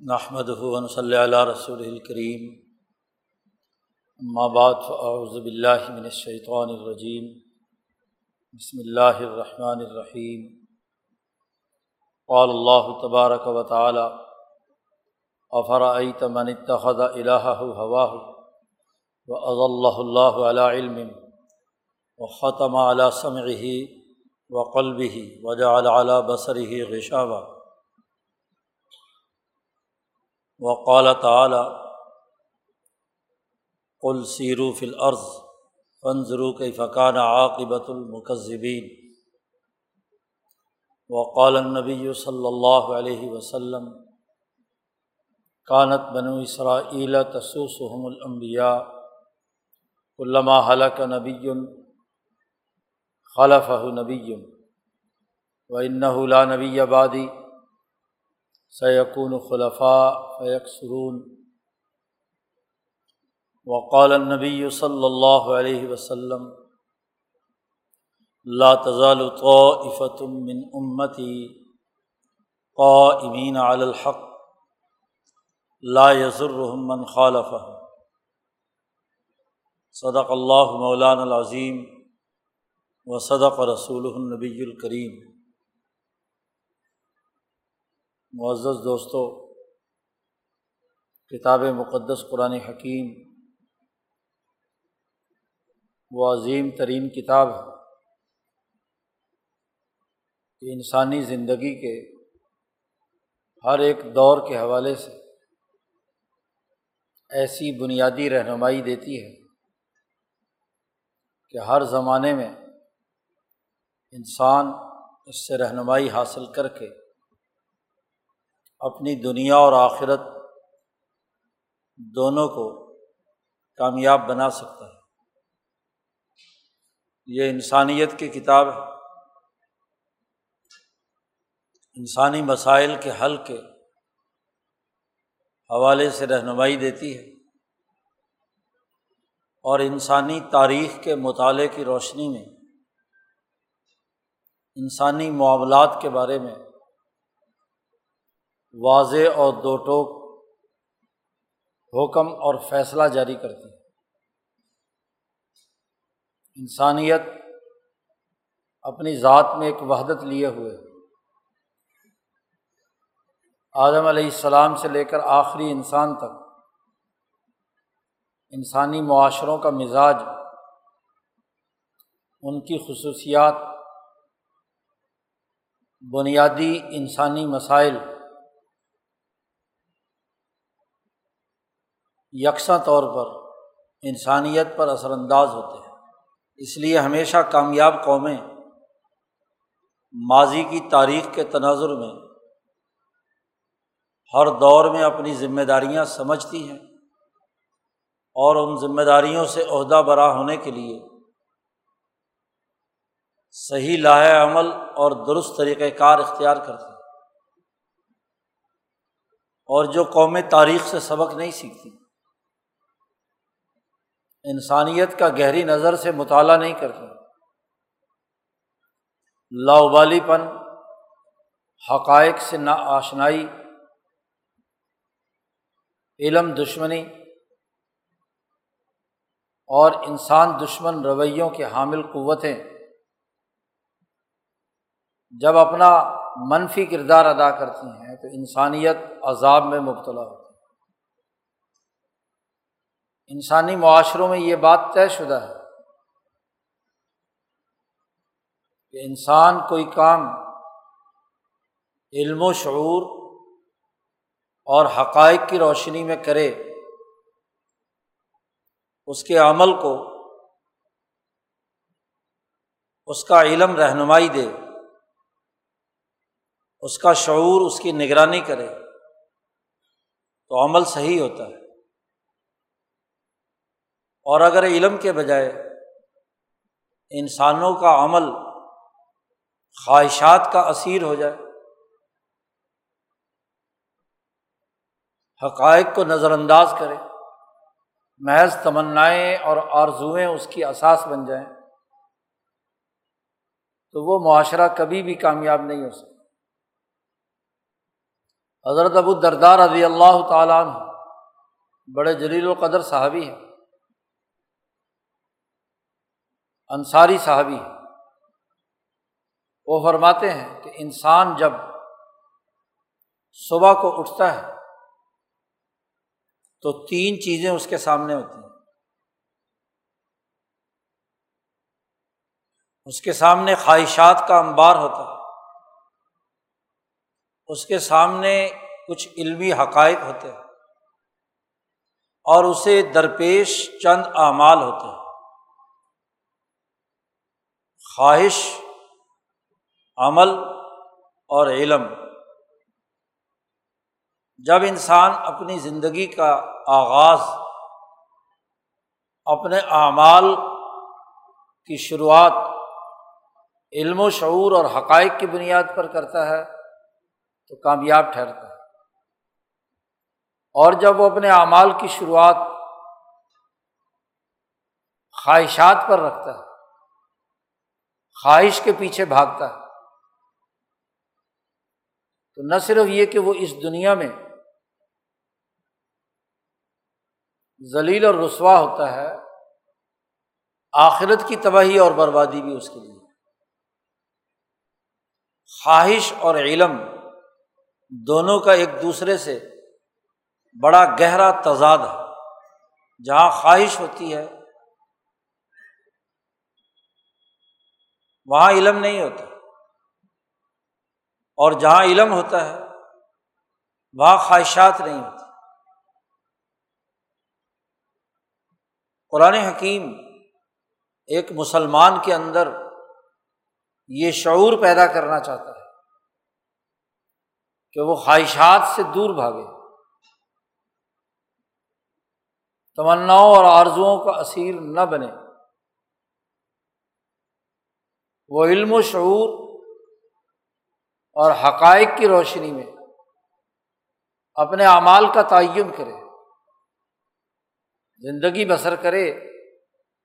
نحمد ہُون صلی اللہ رسول الکریم بعد فاعوذ باللہ من الشیطان الرجیم بسم اللہ الرحمن الرحیم قال اللہ تبارک و تعالی افرأیت من اتخذ الہہ ہواہ و اللہ اللہ علی علم و ختم علی سمعہ و قلبہ وجعل علی بصرہ غشاوہ وقال تعلیٰ قل سیرو فی الارض فنظرو کی فقان عاقبۃ المکذبین۔ وقال النبی صلی اللہ علیہ وسلم، کانت بنو اسرائیل تسوسحم الانبیاء علامہ حلق نبی خلف نبی، و انَََََََََََََََََََََََََََََََََََََََََََََََََََََََََََََََََََََََََََََََ خلفہ سيكون خلفاء فيكسرون. وقال النبي صلى الله عليه وسلم، لا تزال طائفة من أمتي قائمين على الحق، لا يزرهم من خالفهم. صدق اللہ مولانا العظیم و صدق رسول النبی الکریم معزز دوستوں کتاب مقدس قرآن حکیم وہ عظیم ترین کتاب ہے کہ انسانی زندگی کے ہر ایک دور کے حوالے سے ایسی بنیادی رہنمائی دیتی ہے کہ ہر زمانے میں انسان اس سے رہنمائی حاصل کر کے اپنی دنیا اور آخرت دونوں کو کامیاب بنا سکتا ہے۔ یہ انسانیت کی کتاب ہے۔ انسانی مسائل کے حل کے حوالے سے رہنمائی دیتی ہے۔ اور انسانی تاریخ کے مطالعے کی روشنی میں، انسانی معاملات کے بارے میں واضح اور دو ٹوک حکم اور فیصلہ جاری کرتی ہے۔ انسانیت اپنی ذات میں ایک وحدت لیے ہوئے آدم علیہ السلام سے لے کر آخری انسان تک انسانی معاشروں کا مزاج، ان کی خصوصیات، بنیادی انسانی مسائل یکساں طور پر انسانیت پر اثر انداز ہوتے ہیں۔ اس لیے ہمیشہ کامیاب قومیں ماضی کی تاریخ کے تناظر میں ہر دور میں اپنی ذمہ داریاں سمجھتی ہیں اور ان ذمہ داریوں سے عہدہ برا ہونے کے لیے صحیح لاہ عمل اور درست طریقۂ کار اختیار کرتی ہیں اور جو قومیں تاریخ سے سبق نہیں سیکھتی۔ انسانیت کا گہری نظر سے مطالعہ نہیں کرتی۔ لاؤبالی پن حقائق سے نا آشنائی، علم دشمنی اور انسان دشمن رویوں کے حامل قوتیں۔ جب اپنا منفی کردار ادا کرتی ہیں تو انسانیت عذاب میں مبتلا ہوتی انسانی معاشروں میں یہ بات طے شدہ ہے کہ انسان کوئی کام علم و شعور اور حقائق کی روشنی میں کرے، اس کے عمل کو، اس کا علم رہنمائی دے، اس کا شعور، اس کی نگرانی کرے، تو عمل صحیح ہوتا ہے۔ اور اگر علم کے بجائے انسانوں کا عمل خواہشات کا اسیر ہو جائے، حقائق کو نظر انداز کرے، محض تمنائیں اور آرزوئیں اس کی اساس بن جائیں، تو وہ معاشرہ کبھی بھی کامیاب نہیں ہو سکتا۔ حضرت ابو دردار رضی اللہ تعالیٰ عنہ بڑے جلیل و قدر صحابی ہیں۔ انصاری صحابی ہیں۔ وہ فرماتے ہیں کہ انسان جب صبح کو اٹھتا ہے تو تین چیزیں اس کے سامنے ہوتی ہیں۔ اس کے سامنے خواہشات کا انبار ہوتا ہے۔ اس کے سامنے کچھ علمی حقائق ہوتے ہیں۔ اور اسے درپیش چند اعمال ہوتے ہیں۔ خواہش، عمل اور علم۔ جب انسان اپنی زندگی کا آغاز، اپنے اعمال کی شروعات علم و شعور اور حقائق کی بنیاد پر کرتا ہے، تو کامیاب ٹھہرتا ہے۔ اور جب وہ اپنے اعمال کی شروعات خواہشات پر رکھتا ہے خواہش کے پیچھے بھاگتا ہے۔ تو نہ صرف یہ کہ وہ اس دنیا میں ذلیل اور رسوا ہوتا ہے، آخرت کی تباہی اور بربادی بھی اس کے لیے۔ خواہش اور علم دونوں کا ایک دوسرے سے بڑا گہرا تضاد ہے۔ جہاں خواہش ہوتی ہے وہاں علم نہیں ہوتا۔ اور جہاں علم ہوتا ہے، وہاں خواہشات نہیں ہوتی۔ قرآن حکیم ایک مسلمان کے اندر یہ شعور پیدا کرنا چاہتا ہے کہ وہ خواہشات سے دور بھاگے۔ تمناؤں اور آرزوؤں کا اسیر نہ بنے۔ وہ علم و شعور اور حقائق کی روشنی میں اپنے اعمال کا تعین کرے، زندگی بسر کرے،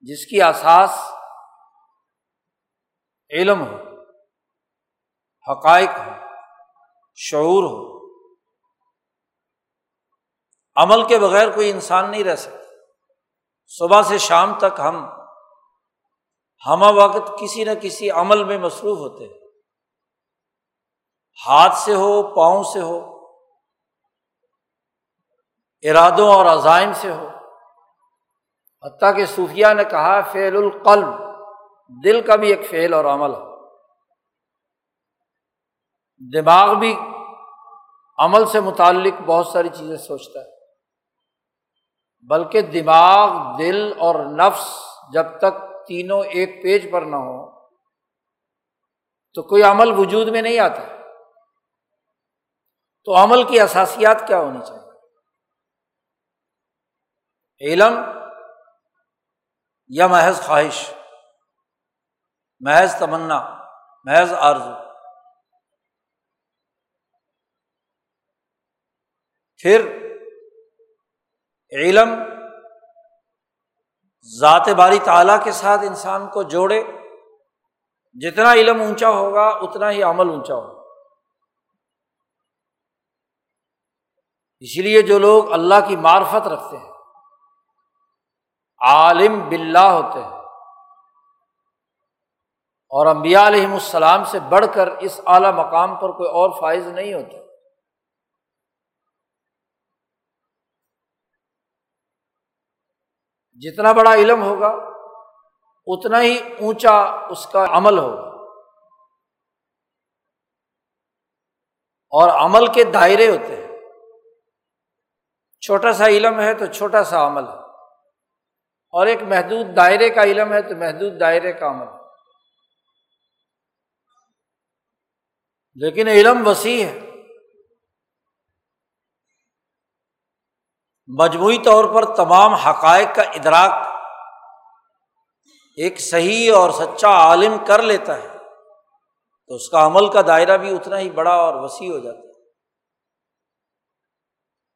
جس کی اساس علم ہو، حقائق ہو، شعور ہو۔ عمل کے بغیر کوئی انسان نہیں رہ سکتا۔ صبح سے شام تک ہم ہم وقت کسی نہ کسی عمل میں مصروف ہوتے ہاتھ سے ہو، پاؤں سے ہو، ارادوں اور عزائم سے ہو۔ حتیٰ کہ صوفیہ نے کہا، فعل القلب، دل کا بھی ایک فعل اور عمل ہے۔ دماغ بھی عمل سے متعلق بہت ساری چیزیں سوچتا ہے۔ بلکہ دماغ، دل اور نفس جب تک تینوں ایک پیج پر نہ ہو، تو کوئی عمل وجود میں نہیں آتا۔ تو عمل کی اثاسیات کیا ہونی چاہیے؟ علم یا محض خواہش؟ محض تمنا، محض آرزو۔ پھر علم ذات باری تعالیٰ کے ساتھ انسان کو جوڑے، جتنا علم اونچا ہوگا، اتنا ہی عمل اونچا ہوگا۔ اسی لیے جو لوگ اللہ کی معرفت رکھتے ہیں، عالم بلّہ ہوتے ہیں، اور امبیا علیہم السلام سے بڑھ کر اس اعلیٰ مقام پر کوئی اور فائز نہیں ہوتا جتنا بڑا علم ہوگا، اتنا ہی اونچا اس کا عمل ہوگا۔ اور عمل کے دائرے ہوتے ہیں۔ چھوٹا سا علم ہے تو چھوٹا سا عمل ہے۔ اور ایک محدود دائرے کا علم ہے تو محدود دائرے کا عمل لیکن علم وسیع ہے۔ مجموعی طور پر تمام حقائق کا ادراک ایک صحیح اور سچا عالم کر لیتا ہے، تو اس کا عمل کا دائرہ بھی اتنا ہی بڑا اور وسیع ہو جاتا ہے۔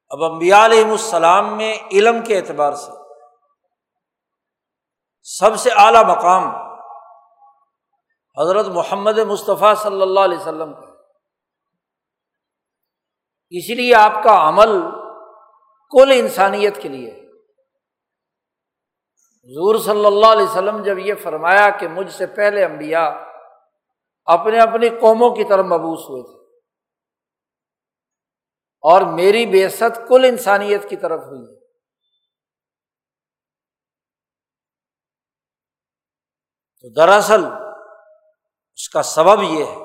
اب امبیا علیہم السلام میں علم کے اعتبار سے سب سے اعلیٰ مقام حضرت محمد مصطفیٰ صلی اللہ علیہ وسلم کا اس لیے آپ کا عمل کل انسانیت کے لیے۔ حضور صلی اللہ علیہ وسلم جب یہ فرمایا کہ مجھ سے پہلے امبیا اپنے اپنی قوموں کی طرف مبوس ہوئے تھے اور میری بےست کل انسانیت کی طرف ہوئی ہے۔ تو دراصل اس کا سبب یہ ہے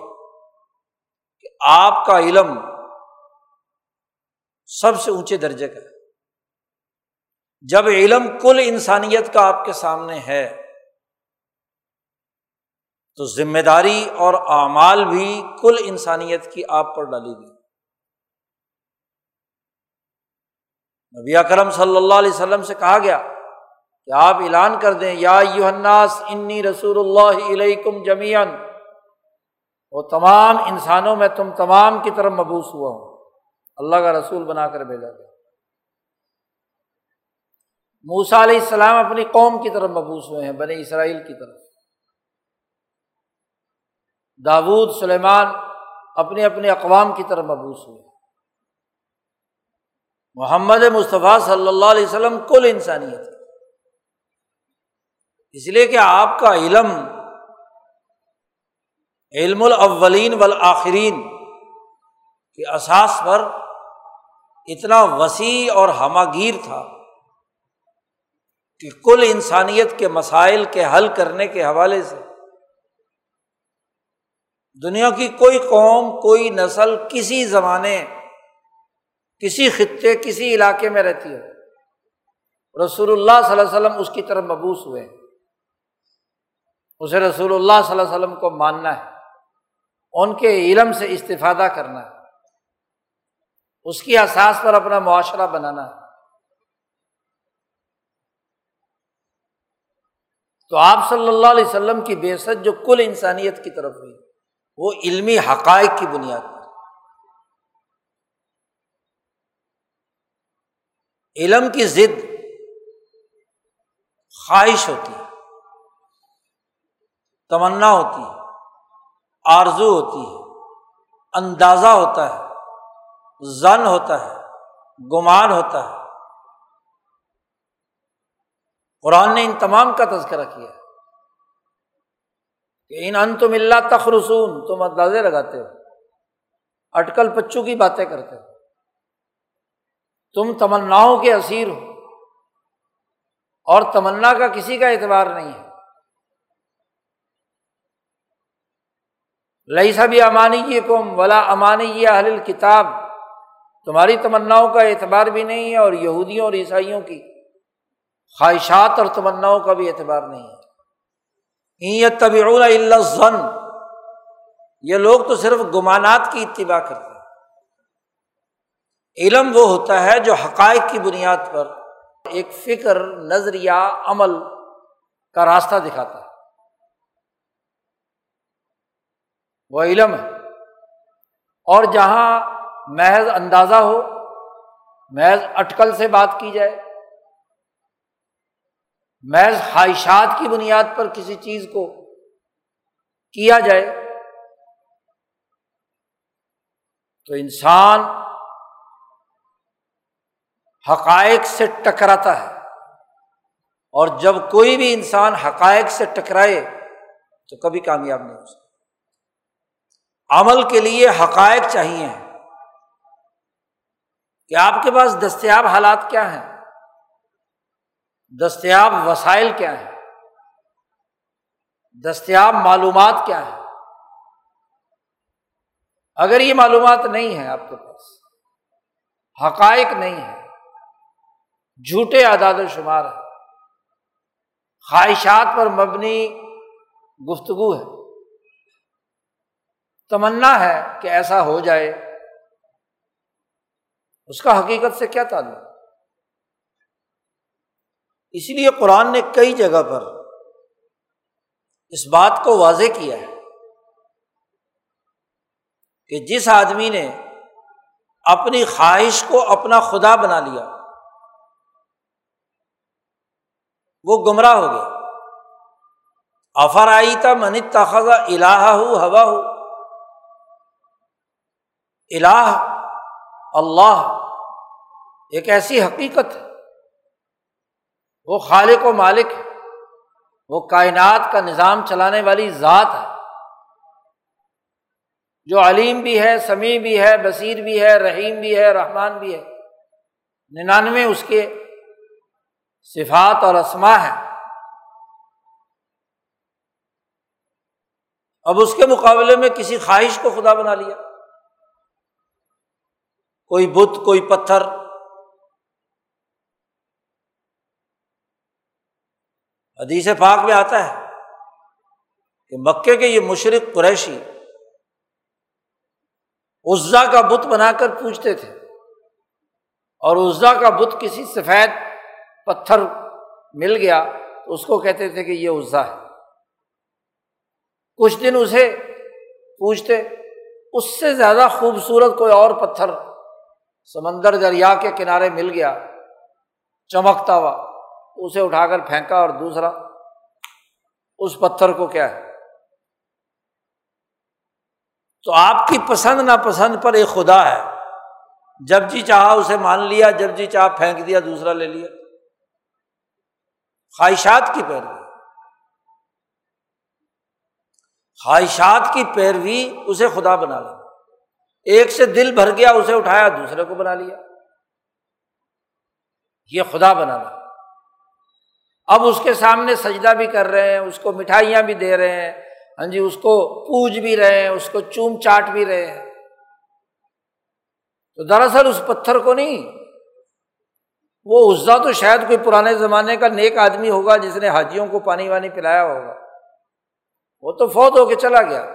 کہ آپ کا علم سب سے اونچے درجے کا ہے۔ جب علم کل انسانیت کا آپ کے سامنے ہے، تو ذمہ داری اور اعمال بھی کل انسانیت کی آپ پر ڈالی گئی۔ نبی اکرم صلی اللہ علیہ وسلم سے کہا گیا کہ آپ اعلان کر دیں، یا یوحناس انی رسول اللہ علیکم جمیان وہ تمام انسانوں میں تم تمام کی طرف مبوس ہوا ہوں۔ اللہ کا رسول بنا کر بھیجا گیا۔ موسا علیہ السلام اپنی قوم کی طرف مبوس ہوئے ہیں بنے اسرائیل کی طرف۔ داود، سلیمان اپنے اپنے اقوام کی طرف مبوس ہوئے محمد مصطفیٰ صلی اللہ علیہ وسلم کل انسانیت اس لیے کہ آپ کا علم علم الاولین والآخرین کے اساس پر اتنا وسیع اور ہماگیر تھا۔ کہ کل انسانیت کے مسائل کے حل کرنے کے حوالے سے دنیا کی کوئی قوم، کوئی نسل کسی زمانے، کسی خطے، کسی علاقے میں رہتی ہے۔ رسول اللہ صلی اللہ علیہ وسلم اس کی طرف مبوس ہوئے اسے رسول اللہ صلی اللہ علیہ وسلم کو ماننا ہے۔ ان کے علم سے استفادہ کرنا ہے۔ اس کی احساس پر اپنا معاشرہ بنانا ہے۔ تو آپ صلی اللہ علیہ وسلم کی بے ست جو کل انسانیت کی طرف ہوئی، وہ علمی حقائق کی بنیاد پر۔ علم کی ضد خواہش ہوتی ہے، تمنا ہوتی ہے، آرزو ہوتی ہے، اندازہ ہوتا ہے، زن ہوتا ہے، گمان ہوتا ہے۔ قرآن نے ان تمام کا تذکرہ کیا کہ ان ان تم اللہ تخرسون تم اندازے لگاتے ہو، اٹکل پچو کی باتیں کرتے ہو۔ تم تمناؤں کے اسیر ہو۔ اور تمنا کا کسی کا اعتبار نہیں ہے۔ لئی سبھی امانی یہ کم ولا امانی یہ اہل کتاب تمہاری تمناؤں کا اعتبار بھی نہیں ہے اور یہودیوں اور عیسائیوں کی۔ خواہشات اور تمناؤں کا بھی اعتبار نہیں ہے۔ طبی اللہ یہ لوگ تو صرف گمانات کی اتباع کرتے ہیں۔ علم وہ ہوتا ہے جو حقائق کی بنیاد پر ایک فکر، نظریہ، عمل کا راستہ دکھاتا ہے۔ وہ علم ہے۔ اور جہاں محض اندازہ ہو، محض اٹکل سے بات کی جائے محض خواہشات کی بنیاد پر کسی چیز کو کیا جائے تو انسان حقائق سے ٹکراتا ہے اور جب کوئی بھی انسان حقائق سے ٹکرائے تو کبھی کامیاب نہیں ہو سکتا۔ عمل کے لیے حقائق چاہیے کہ آپ کے پاس دستیاب حالات کیا ہیں؟ دستیاب وسائل کیا ہیں؟ دستیاب معلومات کیا ہے اگر یہ معلومات نہیں ہے آپ کے پاس، حقائق نہیں ہے جھوٹے اعداد و شمار ہے خواہشات پر مبنی گفتگو ہے، تمنا ہے کہ ایسا ہو جائے، اس کا حقیقت سے کیا تعلق؟ اس لیے قرآن نے کئی جگہ پر اس بات کو واضح کیا ہے کہ جس آدمی نے اپنی خواہش کو اپنا خدا بنا لیا، وہ گمراہ ہو گیا۔ افر آئی تھا منی تخذا الہ ہو ہوا۔ ہو الہ اللہ ایک ایسی حقیقت ہے وہ خالق و مالک ہے۔ وہ کائنات کا نظام چلانے والی ذات ہے۔ جو علیم بھی ہے، سمیع بھی ہے، بصیر بھی ہے، رحیم بھی ہے، رحمان بھی ہے۔ ننانوے اس کے صفات اور اسما ہے اب اس کے مقابلے میں کسی خواہش کو خدا بنا لیا۔ کوئی بت، کوئی پتھر حدیث پاک میں آتا ہے کہ مکے کے یہ مشرق قریشی عزا کا بت بنا کر پوچھتے تھے اور عزا کا بت کسی سفید پتھر مل گیا تو اس کو کہتے تھے کہ یہ عزا ہے۔ کچھ دن اسے پوچھتے، اس سے زیادہ خوبصورت کوئی اور پتھر سمندر دریا کے کنارے مل گیا، چمکتا ہوا۔ اسے اٹھا کر پھینکا اور دوسرا، اس پتھر کو کیا ہے؟ تو آپ کی پسند ناپسند پر ایک خدا ہے۔ جب جی چاہا اسے مان لیا، جب جی چاہ پھینک دیا، دوسرا لے لیا۔ خواہشات کی پیروی۔ خواہشات کی پیروی اسے خدا بنا لیا۔ ایک سے دل بھر گیا، اسے اٹھایا، دوسرے کو بنا لیا۔ یہ خدا بنا اب اس کے سامنے سجدہ بھی کر رہے ہیں، اس کو مٹھائیاں بھی دے رہے ہیں۔ ہاں جی اس کو پوج بھی رہے ہیں، اس کو چوم چاٹ بھی رہے ہیں۔ تو دراصل اس پتھر کو نہیں، وہ عزا تو شاید کوئی پرانے زمانے کا نیک آدمی ہوگا جس نے حاجیوں کو پانی وانی پلایا ہوگا۔ وہ تو فوت ہو کے چلا گیا۔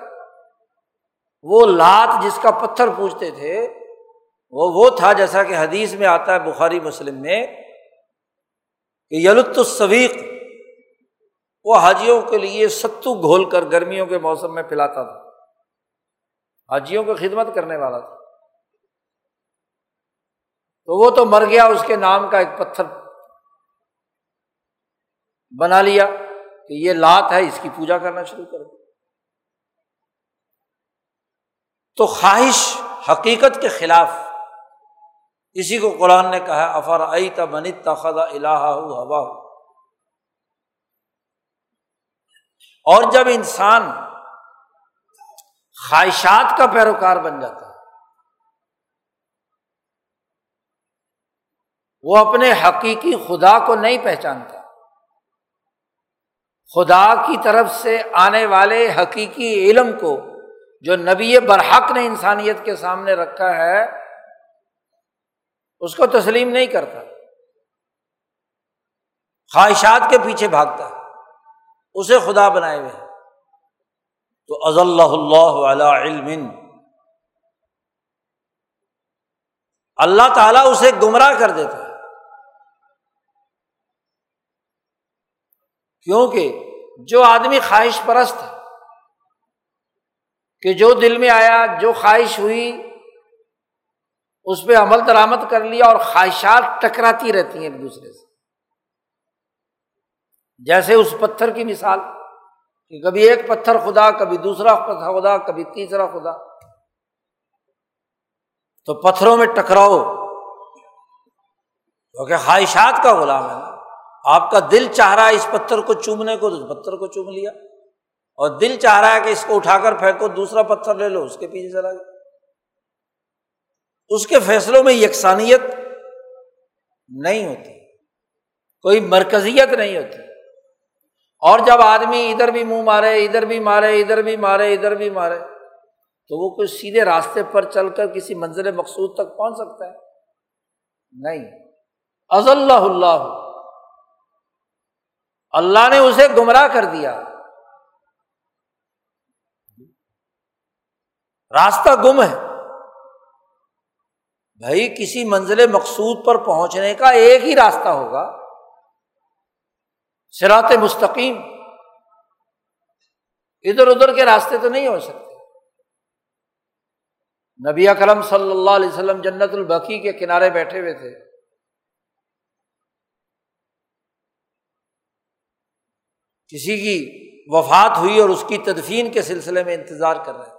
وہ لات جس کا پتھر پوچھتے تھے، وہ وہ تھا جیسا کہ حدیث میں آتا ہے، بخاری مسلم میں۔ کہ یلت الصویق، وہ حاجیوں کے لیے ستو گھول کر گرمیوں کے موسم میں پلاتا تھا۔ حاجیوں کو خدمت کرنے والا تھا۔ تو وہ تو مر گیا، اس کے نام کا ایک پتھر بنا لیا کہ یہ لات ہے، اس کی پوجا کرنا شروع کر دیا تو خواہش، حقیقت کے خلاف اسی کو قرآن نے کہا افر عی تنی تخذا اللہ ہوا؟ اور جب انسان خواہشات کا پیروکار بن جاتا ہے، وہ اپنے حقیقی خدا کو نہیں پہچانتا۔ خدا کی طرف سے آنے والے حقیقی علم کو جو نبی برحق نے انسانیت کے سامنے رکھا ہے اس کو تسلیم نہیں کرتا۔ خواہشات کے پیچھے بھاگتا۔ اسے خدا بنائے ہوئے۔ تو از اللہ اللہ علی علم اللہ تعالیٰ اسے گمراہ کر دیتا ہے۔ کیونکہ جو آدمی خواہش پرست ہے کہ جو دل میں آیا، جو خواہش ہوئی اس پہ عمل درآمد کر لیا اور خواہشات ٹکراتی رہتی ہیں ایک دوسرے سے۔ جیسے اس پتھر کی مثال کہ کبھی ایک پتھر خدا، کبھی دوسرا پتھر خدا، کبھی تیسرا خدا۔ تو پتھروں میں ٹکراؤ کیونکہ خواہشات کا غلام ہے نا۔ آپ کا دل چاہ رہا ہے اس پتھر کو چومنے کو، تو پتھر کو چوم لیا۔ اور دل چاہ رہا ہے کہ اس کو اٹھا کر پھینکو، دوسرا پتھر لے لو، اس کے پیچھے چلا گیا۔ اس کے فیصلوں میں یکسانیت نہیں ہوتی، کوئی مرکزیت نہیں ہوتی۔ اور جب آدمی ادھر بھی منہ مارے، ادھر بھی مارے، ادھر بھی مارے، ادھر بھی مارے، تو وہ کوئی سیدھے راستے پر چل کر کسی منزل مقصود تک پہنچ سکتا ہے؟ نہیں۔ از اللہ اللہ۔ اللہ نے اسے گمراہ کر دیا۔ راستہ گم ہے۔ بھائی کسی منزل مقصود پر پہنچنے کا ایک ہی راستہ ہوگا۔ سرات مستقیم۔ ادھر ادھر کے راستے تو نہیں ہو سکتے۔ نبی اکرم صلی اللہ علیہ وسلم جنت البقی کے کنارے بیٹھے ہوئے تھے۔ کسی کی وفات ہوئی اور اس کی تدفین کے سلسلے میں انتظار کر رہے تھے۔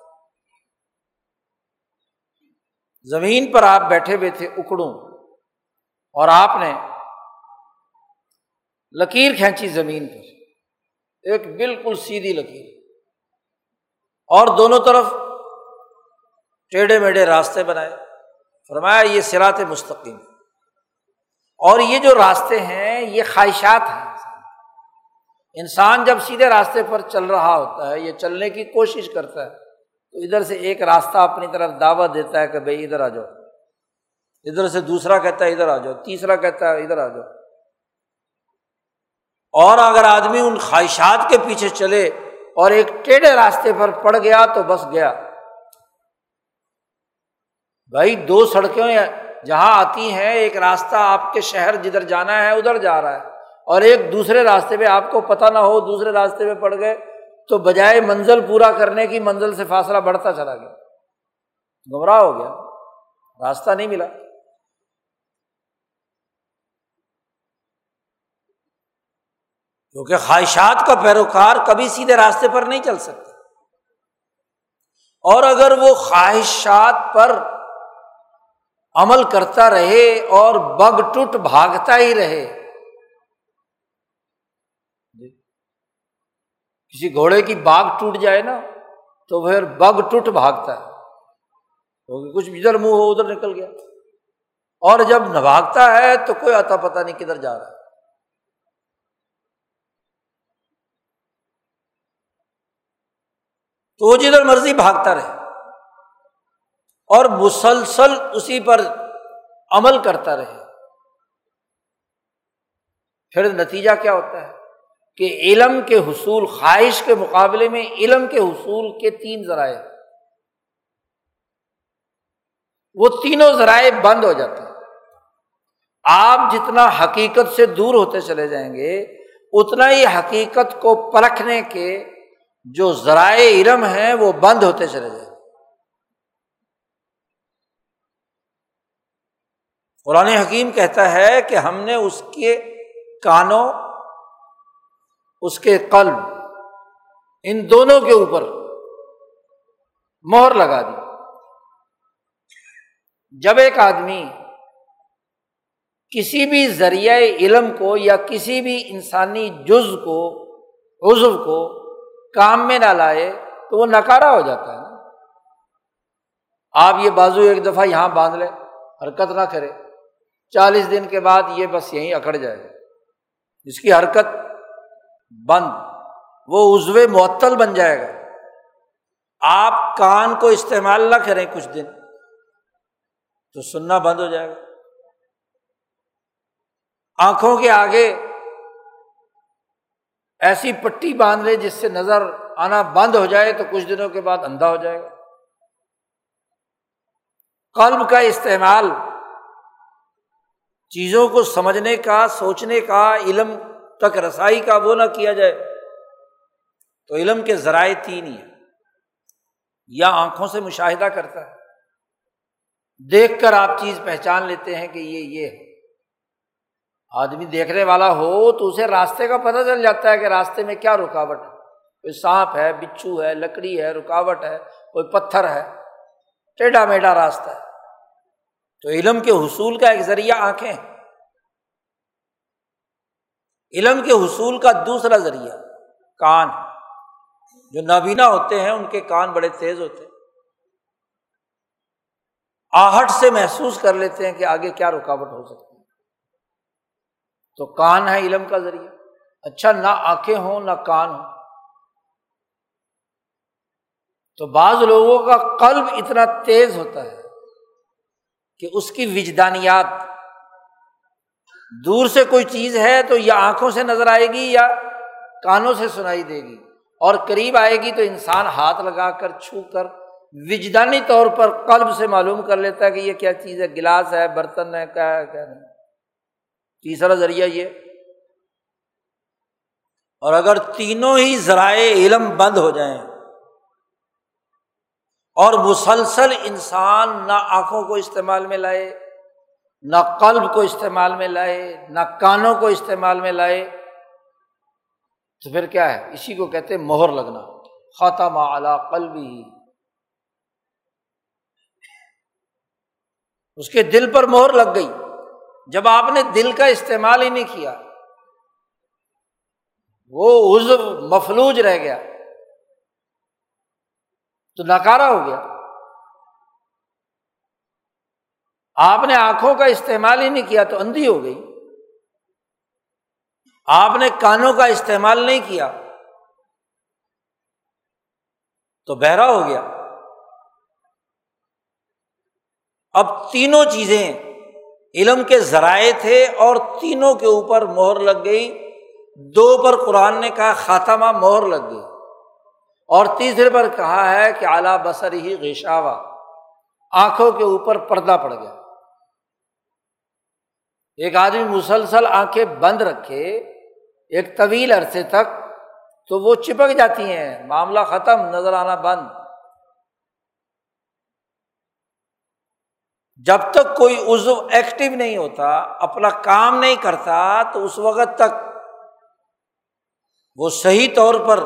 زمین پر آپ بیٹھے ہوئے تھے اکڑوں، اور آپ نے لکیر کھینچی زمین پر۔ ایک بالکل سیدھی لکیر۔ اور دونوں طرف ٹیڑھے میڑھے راستے بنائے۔ فرمایا، یہ سرات مستقیم۔ اور یہ جو راستے ہیں، یہ خواہشات ہیں۔ انسان جب سیدھے راستے پر چل رہا ہوتا ہے، یہ چلنے کی کوشش کرتا ہے۔ تو ادھر سے ایک راستہ اپنی طرف دعوت دیتا ہے کہ بھائی ادھر آ جاؤ۔ ادھر سے دوسرا کہتا ہے ادھر آ جاؤ، تیسرا کہتا ہے ادھر آ جاؤ۔ اور اگر آدمی ان خواہشات کے پیچھے چلے اور ایک ٹیڑھے راستے پر پڑ گیا تو بس گیا۔ بھائی دو سڑکیں جہاں آتی ہیں، ایک راستہ آپ کے شہر جدھر جانا ہے، ادھر جا رہا ہے۔ اور ایک دوسرے راستے پہ آپ کو پتہ نہ ہو، دوسرے راستے پہ پڑ گئے۔ تو بجائے منزل پورا کرنے کی منزل سے فاصلہ بڑھتا چلا گیا۔ گمراہ ہو گیا۔ راستہ نہیں ملا۔ کیونکہ خواہشات کا پیروکار کبھی سیدھے راستے پر نہیں چل سکتا۔ اور اگر وہ خواہشات پر عمل کرتا رہے اور بگ ٹوٹ بھاگتا ہی رہے کسی گھوڑے کی باغ ٹوٹ جائے نا، تو پھر بگ ٹوٹ بھاگتا ہے۔ کیونکہ کچھ ادھر منہ ہو، ادھر نکل گیا۔ اور جب نہ بھاگتا ہے تو کوئی آتا پتا نہیں کدھر جا رہا ہے۔ تو وہ جدھر مرضی بھاگتا رہے۔ اور مسلسل اسی پر عمل کرتا رہے۔ پھر نتیجہ کیا ہوتا ہے؟ کہ علم کے حصول خواہش کے مقابلے میں علم کے حصول کے تین ذرائع وہ تینوں ذرائع بند ہو جاتے ہیں۔ آپ جتنا حقیقت سے دور ہوتے چلے جائیں گے، اتنا ہی حقیقت کو پرکھنے کے جو ذرائع علم ہیں، وہ بند ہوتے چلے جائیں قرآن حکیم کہتا ہے کہ ہم نے اس کے کانوں اس کے قلب ان دونوں کے اوپر مہر لگا دی۔ جب ایک آدمی کسی بھی ذریعہ علم کو یا کسی بھی انسانی جز کو عزو کو کام میں نہ لائے تو وہ نکارا ہو جاتا ہے نا۔ آپ یہ بازو ایک دفعہ یہاں باندھ لیں حرکت نہ کرے۔ چالیس دن کے بعد یہ بس یہیں اکڑ جائے۔ گا جس کی حرکت بند، وہ عزو معطل بن جائے گا۔ آپ کان کو استعمال نہ کریں کچھ دن، تو سننا بند ہو جائے گا۔ آنکھوں کے آگے ایسی پٹی باندھ لے جس سے نظر آنا بند ہو جائے، تو کچھ دنوں کے بعد اندھا ہو جائے گا۔ قلب کا استعمال، چیزوں کو سمجھنے کا، سوچنے کا، علم تک رسائی کا وہ نہ کیا جائے۔ تو علم کے ذرائع تین ہی ہیں۔ یا آنکھوں سے مشاہدہ کرتا ہے۔ دیکھ کر آپ چیز پہچان لیتے ہیں کہ یہ یہ ہے۔ آدمی دیکھنے والا ہو تو اسے راستے کا پتہ چل جاتا ہے کہ راستے میں کیا رکاوٹ ہے۔ کوئی سانپ ہے، بچھو ہے، لکڑی ہے، رکاوٹ ہے، کوئی پتھر ہے۔ ٹیڈا میڈا راستہ ہے۔ تو علم کے حصول کا ایک ذریعہ آنکھیں علم کے حصول کا دوسرا ذریعہ، کان۔ جو نابینا ہوتے ہیں، ان کے کان بڑے تیز ہوتے ہیں۔ آہٹ سے محسوس کر لیتے ہیں کہ آگے کیا رکاوٹ ہو سکتی ہے۔ تو کان ہے علم کا ذریعہ۔ اچھا نہ آنکھیں ہوں، نہ کان ہو تو بعض لوگوں کا قلب اتنا تیز ہوتا ہے کہ اس کی وجدانیات دور سے کوئی چیز ہے تو یا آنکھوں سے نظر آئے گی یا کانوں سے سنائی دے گی اور قریب آئے گی تو انسان ہاتھ لگا کر چھو کر وجدانی طور پر قلب سے معلوم کر لیتا ہے کہ یہ کیا چیز ہے، گلاس ہے، برتن ہے، کیا ہے، کیا نہیں۔ تیسرا ذریعہ یہ۔ اور اگر تینوں ہی ذرائع علم بند ہو جائیں اور مسلسل انسان نہ آنکھوں کو استعمال میں لائے نہ قلب کو استعمال میں لائے، نہ کانوں کو استعمال میں لائے۔ تو پھر کیا ہے؟ اسی کو کہتے مہر لگنا۔ خاتمہ اعلی قلب ہی اس کے دل پر مہر لگ گئی۔ جب آپ نے دل کا استعمال ہی نہیں کیا، وہ عزو مفلوج رہ گیا۔ تو ناکارا ہو گیا۔ آپ نے آنکھوں کا استعمال ہی نہیں کیا تو اندھی ہو گئی۔ آپ نے کانوں کا استعمال نہیں کیا تو بہرا ہو گیا۔ اب تینوں چیزیں علم کے ذرائع تھے اور تینوں کے اوپر مہر لگ گئی۔ دو پر قرآن نے کہا خاتمہ، مہر لگ گئی۔ اور تیسرے پر کہا ہے کہ اعلیٰ بسر ہی غشاوا آنکھوں کے اوپر پردہ پڑ گیا۔ ایک آدمی مسلسل آنکھیں بند رکھے، ایک طویل عرصے تک تو وہ چپک جاتی ہیں، معاملہ ختم، نظر آنا بند۔ جب تک کوئی عزو ایکٹیو نہیں ہوتا، اپنا کام نہیں کرتا، تو اس وقت تک وہ صحیح طور پر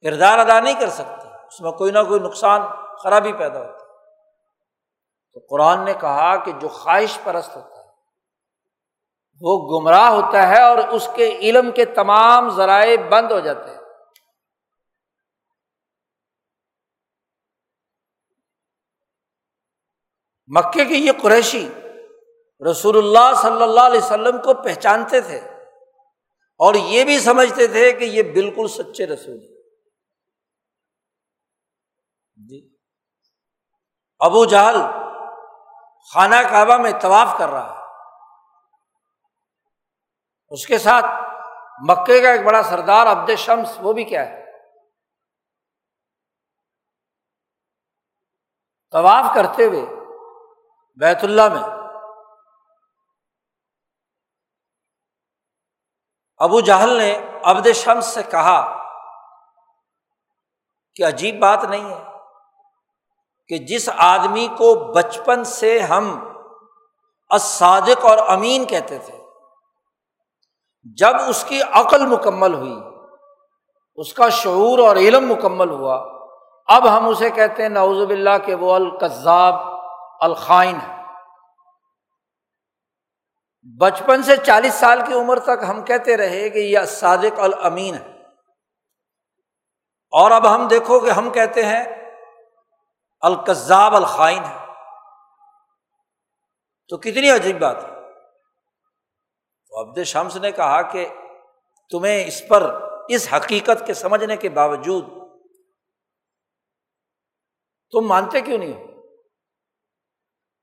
کردار ادا نہیں کر سکتے اس میں کوئی نہ کوئی نقصان، خرابی پیدا ہوتی۔ تو قرآن نے کہا کہ جو خواہش پرست ہوتا وہ گمراہ ہوتا ہے اور اس کے علم کے تمام ذرائع بند ہو جاتے ہیں۔ مکے کے یہ قریشی رسول اللہ صلی اللہ علیہ وسلم کو پہچانتے تھے اور یہ بھی سمجھتے تھے کہ یہ بالکل سچے رسول ہیں۔ جی۔ ابو جہل خانہ کعبہ میں طواف کر رہا ہے۔ اس کے ساتھ مکے کا ایک بڑا سردار عبد شمس، وہ بھی کیا ہے؟ طواف کرتے ہوئے بیت اللہ میں ابو جہل نے عبد شمس سے کہا کہ عجیب بات نہیں ہے کہ جس آدمی کو بچپن سے ہم اسادق اور امین کہتے تھے جب اس کی عقل مکمل ہوئی، اس کا شعور اور علم مکمل ہوا، اب ہم اسے کہتے ہیں نوزب اللہ کے وہ القذاب، الخائن ہے۔ بچپن سے چالیس سال کی عمر تک ہم کہتے رہے کہ یہ صادق الامین ہے۔ اور اب ہم دیکھو کہ ہم کہتے ہیں، القذاب الخائن ہے۔ تو کتنی عجیب بات ہے۔ عبد شمس نے کہا کہ تمہیں اس پر اس حقیقت کے سمجھنے کے باوجود تم مانتے کیوں نہیں ہو؟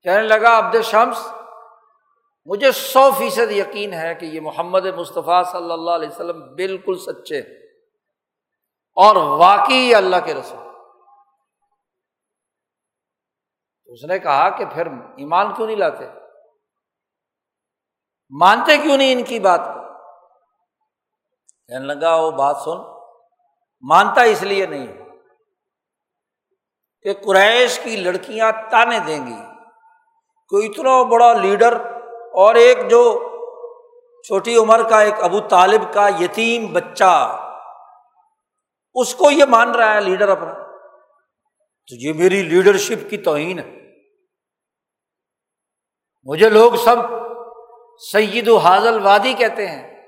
کہنے لگا عبد شمس، مجھے سو فیصد یقین ہے کہ یہ محمد مصطفیٰ صلی اللہ علیہ وسلم بالکل سچے اور واقعی اللہ کے رسول اس نے کہا کہ پھر ایمان کیوں نہیں لاتے؟ مانتے کیوں نہیں ان کی بات کو؟ کہنے لگا، وہ بات سن، مانتا اس لیے نہیں کہ قریش کی لڑکیاں تانے دیں گی۔ کوئی اتنا بڑا لیڈر اور ایک جو چھوٹی عمر کا، ایک ابو طالب کا یتیم بچہ، اس کو یہ مان رہا ہے لیڈر اپنا۔ تو یہ میری لیڈرشپ کی توہین ہے۔ مجھے لوگ سب سید و حاضل وادی کہتے ہیں۔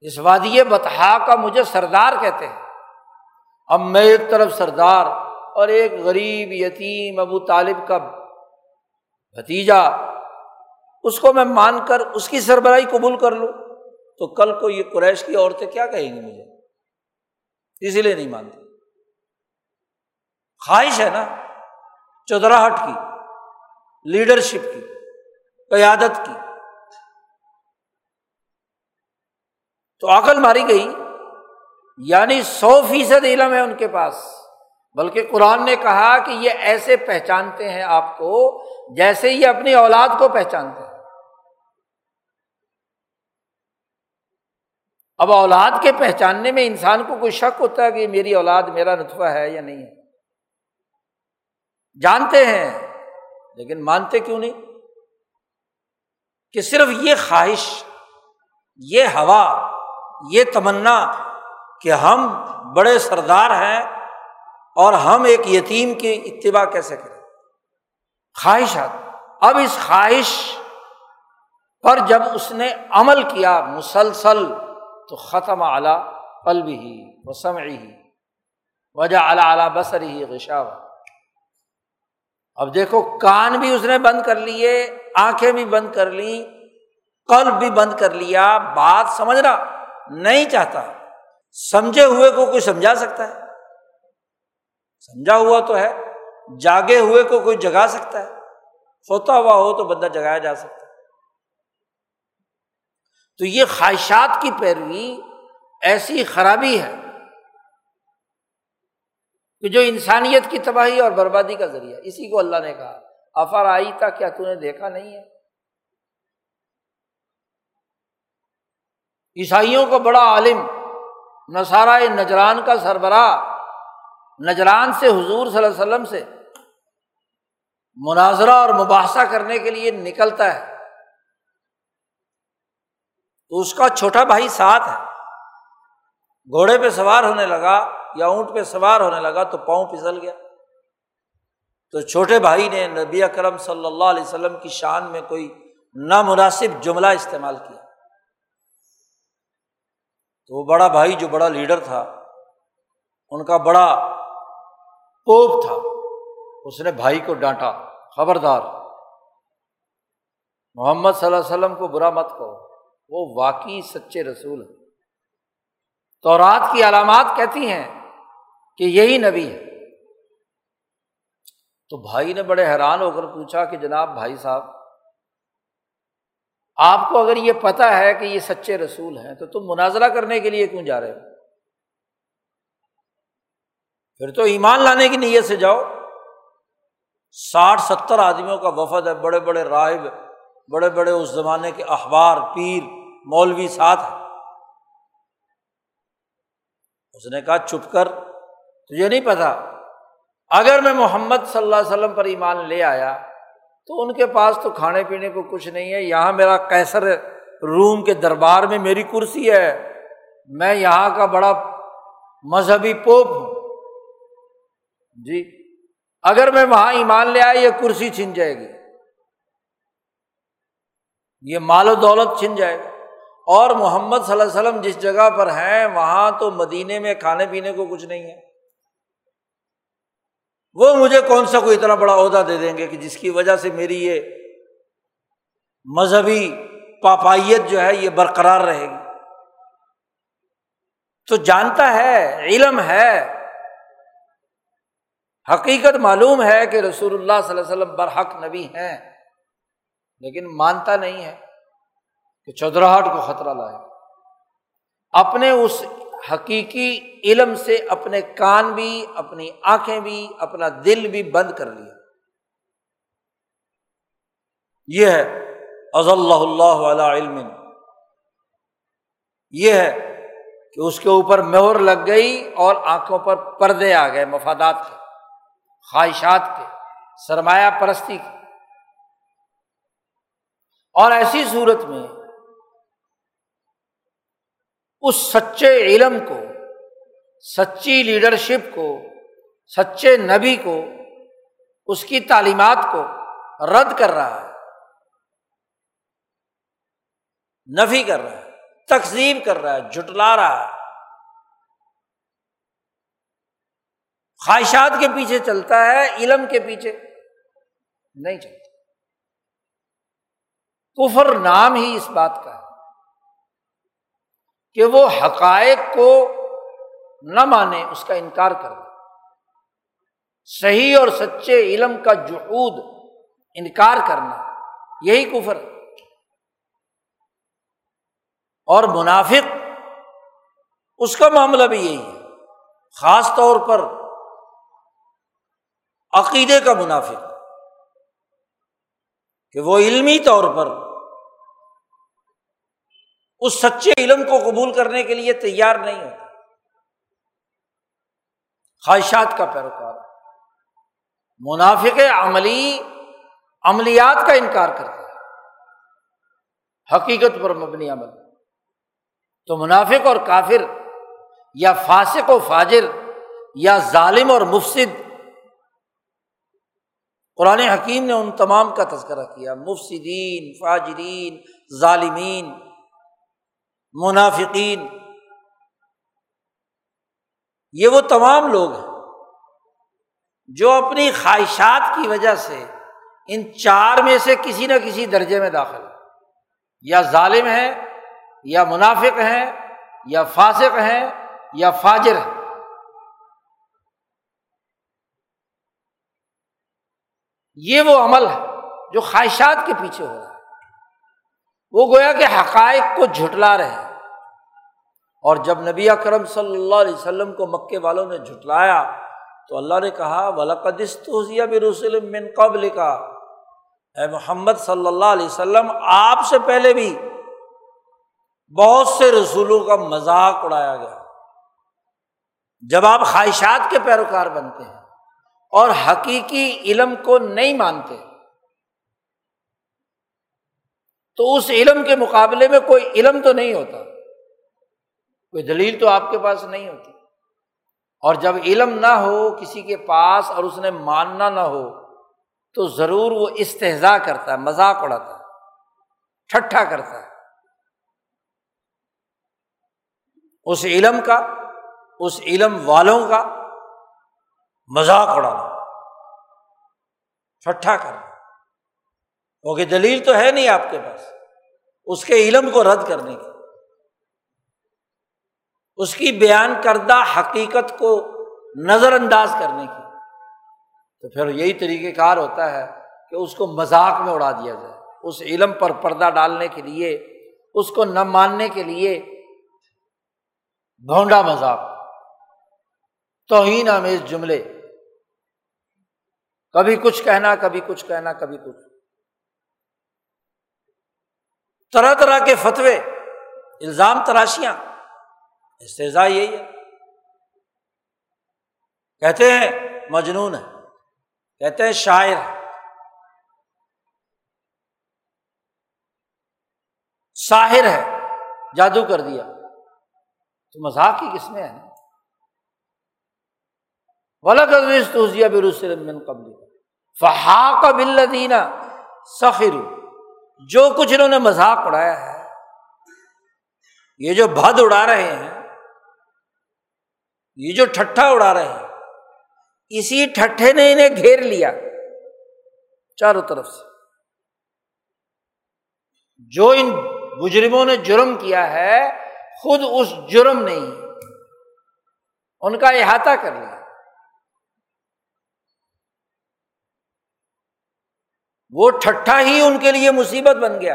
اس وادی بتہا کا مجھے سردار کہتے ہیں۔ اب میں ایک طرف سردار اور ایک غریب یتیم ابو طالب کا بھتیجا، اس کو میں مان کر اس کی سربراہی قبول کر لوں۔ تو کل کو یہ قریش کی عورتیں کیا کہیں گی مجھے؟ اسی لیے نہیں مانتی خواہش ہے نا، چودراہٹ کی لیڈرشپ کی۔ قیادت کی۔ تو عقل ماری گئی یعنی سو فیصد علم ہے ان کے پاس۔ بلکہ قرآن نے کہا کہ یہ ایسے پہچانتے ہیں آپ کو جیسے یہ اپنی اولاد کو پہچانتے ہیں۔ اب اولاد کے پہچاننے میں انسان کو کوئی شک ہوتا ہے کہ میری اولاد، میرا نطفہ ہے یا نہیں ہے۔ جانتے ہیں، لیکن مانتے کیوں نہیں؟ کہ صرف یہ خواہش، یہ ہوا، یہ تمنا کہ ہم بڑے سردار ہیں اور ہم ایک یتیم کی اتباع کیسے کریں۔ خواہشات اب اس خواہش پر جب اس نے عمل کیا مسلسل تو ختم اعلیٰ پل بھی وسم ہی وجہ اعلیٰ اعلیٰ بسر ہی غشا اب دیکھو، کان بھی اس نے بند کر لیے، آنکھیں بھی بند کر لی قلب بھی بند کر لیا، بات سمجھ رہا نہیں چاہتا۔ سمجھے ہوئے کو کوئی سمجھا سکتا ہے؟ سمجھا ہوا تو ہے، جاگے ہوئے کو کوئی جگا سکتا ہے؟ سوتا ہوا ہو تو بندہ جگایا جا سکتا ہے۔ تو یہ خواہشات کی پیروی ایسی خرابی ہے۔ کہ جو انسانیت کی تباہی اور بربادی کا ذریعہ اسی کو اللہ نے کہا۔ افر آئی تھا کیا تو نے دیکھا نہیں ہے؟ عیسائیوں کا بڑا عالم، نصارہ نجران کا سربراہ، نجران سے حضور صلی اللہ علیہ وسلم سے مناظرہ اور مباحثہ کرنے کے لیے نکلتا ہے۔ تو اس کا چھوٹا بھائی ساتھ ہے۔ گھوڑے پہ سوار ہونے لگا۔ یا اونٹ پہ سوار ہونے لگا تو پاؤں پھسل گیا۔ تو چھوٹے بھائی نے نبی اکرم صلی اللہ علیہ وسلم کی شان میں کوئی نامناسب جملہ استعمال کیا۔ تو وہ بڑا بھائی جو بڑا لیڈر تھا، ان کا بڑا پوپ تھا۔ اس نے بھائی کو ڈانٹا، خبردار، محمد صلی اللہ علیہ وسلم کو برا مت کہو، وہ واقعی سچے رسول ہیں۔ تو رات کی علامات کہتی ہیں کہ یہی نبی ہے۔ تو بھائی نے بڑے حیران ہو کر پوچھا کہ جناب بھائی صاحب، آپ کو اگر یہ پتا ہے کہ یہ سچے رسول ہیں، تو تم مناظرہ کرنے کے لیے کیوں جا رہے ہو؟ پھر تو ایمان لانے کی نیت سے جاؤ۔ ساٹھ ستر آدمیوں کا وفد ہے، بڑے بڑے راہب، بڑے بڑے اس زمانے کے اخبار، پیر، مولوی ساتھ ہے اس نے کہا، چپ کر۔ تجھے نہیں پتا۔ اگر میں محمد صلی اللہ علیہ وسلم پر ایمان لے آیا، تو ان کے پاس تو کھانے پینے کو کچھ نہیں ہے۔ یہاں میرا کیسر روم کے دربار میں میری کرسی ہے۔ میں یہاں کا بڑا مذہبی پوپ ہوں۔ جی اگر میں وہاں ایمان لے آیا یہ کرسی چھن جائے گی۔ یہ مال و دولت چھن جائے۔ گا اور محمد صلی اللہ علیہ وسلم جس جگہ پر ہیں، وہاں تو مدینے میں کھانے پینے کو کچھ نہیں ہے۔ وہ مجھے کون سا کوئی اتنا بڑا عہدہ دے دیں گے کہ جس کی وجہ سے میری یہ مذہبی پاپائیت جو ہے یہ برقرار رہے گی؟ تو جانتا ہے، علم ہے، حقیقت معلوم ہے کہ رسول اللہ صلی اللہ علیہ وسلم برحق نبی ہیں، لیکن مانتا نہیں ہے کہ چودراہٹ کو خطرہ لائے۔ اپنے اس حقیقی علم سے اپنے کان بھی، اپنی آنکھیں بھی، اپنا دل بھی بند کر لیا۔ یہ ہے از اللہ اللہ علیہ علم یہ ہے کہ اس کے اوپر مہر لگ گئی اور آنکھوں پر پردے آ گئے، مفادات کے، خواہشات کے، سرمایہ پرستی کے۔ اور ایسی صورت میں اس سچے علم کو، سچی لیڈرشپ کو، سچے نبی کو، اس کی تعلیمات کو رد کر رہا ہے، نفی کر رہا ہے، تقسیم کر رہا ہے جٹلا رہا ہے۔ خواہشات کے پیچھے چلتا ہے، علم کے پیچھے نہیں چلتا۔ کفر نام ہی اس بات کا ہے۔ کہ وہ حقائق کو نہ مانے، اس کا انکار کر دے۔ صحیح اور سچے علم کا جہود انکار کرنا، یہی کفر اور منافق، اس کا معاملہ بھی یہی ہے۔ خاص طور پر عقیدے کا منافق، کہ وہ علمی طور پر اس سچے علم کو قبول کرنے کے لیے تیار نہیں ہوتا۔ خواہشات کا پیروکار۔ منافق عملی، عملیات کا انکار کرتا ہے حقیقت پر مبنی عمل۔ تو منافق اور کافر یا فاسق و فاجر یا ظالم اور مفصد قرآن حکیم نے ان تمام کا تذکرہ کیا۔ مفصدین فاجرین، ظالمین۔ منافقین۔ یہ وہ تمام لوگ ہیں جو اپنی خواہشات کی وجہ سے ان چار میں سے کسی نہ کسی درجے میں داخل یا ظالم ہے یا منافق ہیں، یا فاسق ہیں، یا فاجر ہے یہ وہ عمل ہے جو خواہشات کے پیچھے ہو رہا ہے۔ وہ گویا کہ حقائق کو جھٹلا رہے ہیں۔ اور جب نبی اکرم صلی اللہ علیہ وسلم کو مکے والوں نے جھٹلایا، تو اللہ نے کہا من قبل کا اے محمد صلی اللہ علیہ وسلم، آپ سے پہلے بھی بہت سے رسولوں کا مذاق اڑایا گیا۔ جب آپ خواہشات کے پیروکار بنتے ہیں اور حقیقی علم کو نہیں مانتے تو اس علم کے مقابلے میں کوئی علم تو نہیں ہوتا۔ کوئی دلیل تو آپ کے پاس نہیں ہوتی۔ اور جب علم نہ ہو، کسی کے پاس اور اس نے ماننا نہ ہو، تو ضرور وہ استحضا کرتا ہے، مذاق اڑاتا ہے، ٹھٹھا کرتا ہے۔ اس علم کا، اس علم والوں کا مذاق اڑانا، ٹھٹھا کرنا۔ کیونکہ دلیل تو ہے نہیں آپ کے پاس، اس کے علم کو رد کرنے کی۔ اس کی بیان کردہ حقیقت کو نظر انداز کرنے کی۔ تو پھر یہی طریقہ کار ہوتا ہے کہ اس کو مذاق میں اڑا دیا جائے۔ اس علم پر پردہ ڈالنے کے لیے، اس کو نہ ماننے کے لیے بھونڈا مذاق۔ توہین آمیز جملے۔ کبھی کچھ کہنا، کبھی کچھ کہنا، کبھی کچھ۔ طرح طرح کے فتوے، الزام تراشیاں۔ استضاء یہی ہے۔ کہتے ہیں مجنون ہے، کہتے ہیں شاعر شاہر ہے، جادو کر دیا۔ تو مذاق ہی کس میں ہے؟ من قبل فہاق بلدینہ سخر جو کچھ انہوں نے مذاق اڑایا ہے، یہ جو بھد اڑا رہے ہیں، یہ جو ٹھٹھا اڑا رہے ہیں، اسی ٹھٹھے نے انہیں گھیر لیا چاروں طرف سے۔ جو ان مجرموں نے جرم کیا ہے، خود اس جرم نے ان کا احاطہ کر لیا۔ وہ ٹھٹھا ہی ان کے لیے مصیبت بن گیا۔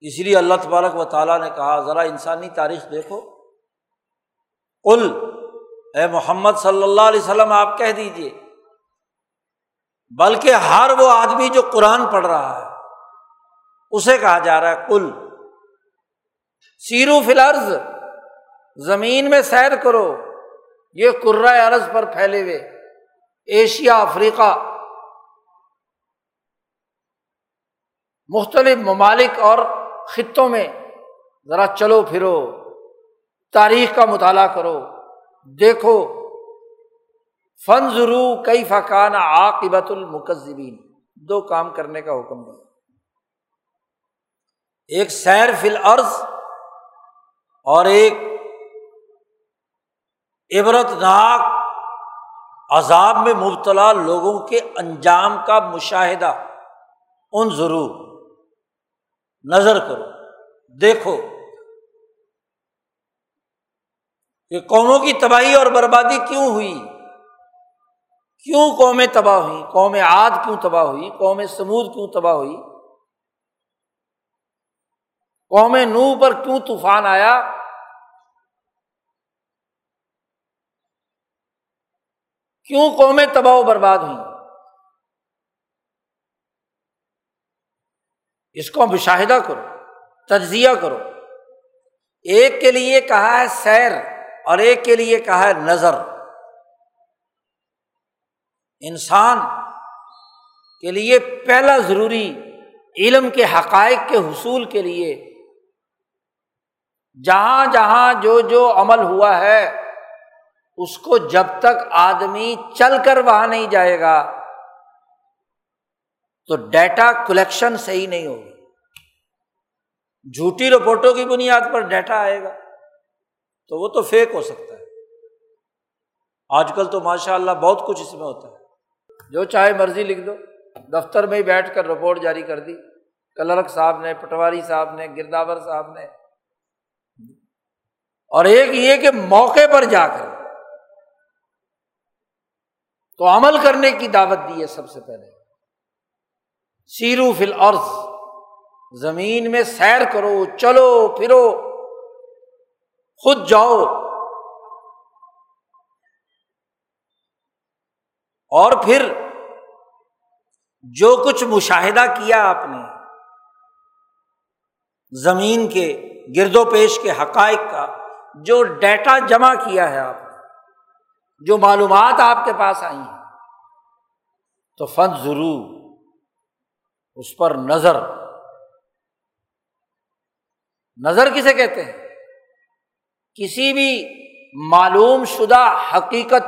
اس لیے اللہ تبارک و تعالیٰ نے کہا، ذرا انسانی تاریخ دیکھو۔ کل اے محمد صلی اللہ علیہ وسلم، آپ کہہ دیجیے بلکہ ہر وہ آدمی جو قرآن پڑھ رہا ہے، اسے کہا جا رہا ہے کل سیرو فلرز زمین میں سیر کرو۔ یہ کرائے ارض پر پھیلے ہوئے۔ ایشیا، افریقہ مختلف ممالک اور خطوں میں ذرا چلو پھرو، تاریخ کا مطالعہ کرو، دیکھو۔ فن ضرو کئی فقان عاقبت المکذبین دو کام کرنے کا حکم دیا ایک سیر فل عرض اور ایک عبرت ناک عذاب میں مبتلا لوگوں کے انجام کا مشاہدہ۔ ان ضرور نظر کرو، دیکھو کہ قوموں کی تباہی اور بربادی کیوں ہوئی؟ کیوں قومیں تباہ ہوئی قوم عاد کیوں تباہ ہوئی؟ قوم سمود کیوں تباہ ہوئی؟ قوم نو پر کیوں طوفان آیا؟ کیوں قومیں تباہ و برباد ہوئی اس کو مشاہدہ کرو، تجزیہ کرو۔ ایک کے لیے کہا ہے سیر اور ایک کے لیے کہا ہے نظر۔ انسان کے لیے پہلا ضروری علم کے حقائق کے حصول کے لیے۔ جہاں جہاں جو جو عمل ہوا ہے، اس کو جب تک آدمی چل کر وہاں نہیں جائے گا تو ڈیٹا کلیکشن صحیح نہیں ہوگی جھوٹی رپورٹوں کی بنیاد پر ڈیٹا آئے گا۔ تو وہ تو فیک ہو سکتا ہے۔ آج کل تو ماشاء اللہ بہت کچھ اس میں ہوتا ہے۔ جو چاہے مرضی لکھ دو۔ دفتر میں ہی بیٹھ کر رپورٹ جاری کر دی۔ کلرک صاحب نے، پٹواری صاحب نے، گرداور صاحب نے۔ اور ایک یہ کہ موقع پر جا کر۔ تو عمل کرنے کی دعوت دی ہے سب سے پہلے۔ سیرو فل عرض زمین میں سیر کرو، چلو، پھرو، خود جاؤ۔ اور پھر جو کچھ مشاہدہ کیا آپ نے، زمین کے گرد و پیش کے حقائق کا، جو ڈیٹا جمع کیا ہے آپ نے، جو معلومات آپ کے پاس آئی ہیں، تو فن ضرور اس پر نظر۔ نظر کسے کہتے ہیں؟ کسی بھی معلوم شدہ حقیقت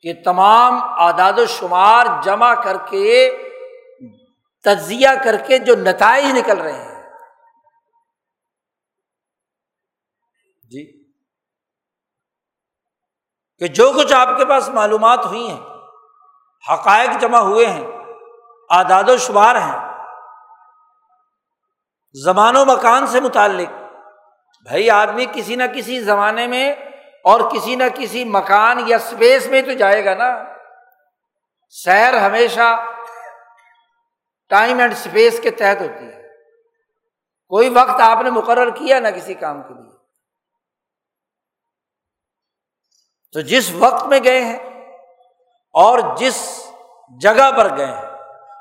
کے تمام اعداد و شمار جمع کر کے، تجزیہ کر کے جو نتائج نکل رہے ہیں۔ جی۔ کہ جو کچھ آپ کے پاس معلومات ہوئی ہیں، حقائق جمع ہوئے ہیں اعداد و شمار ہیں۔ زمان و مکان سے متعلق۔ بھائی، آدمی کسی نہ کسی زمانے میں اور کسی نہ کسی مکان یا اسپیس میں تو جائے گا نا۔ سیر ہمیشہ ٹائم اینڈ اسپیس کے تحت ہوتی ہے۔ کوئی وقت آپ نے مقرر کیا نہ کسی کام کے لیے۔ تو جس وقت میں گئے ہیں اور جس جگہ پر گئے ہیں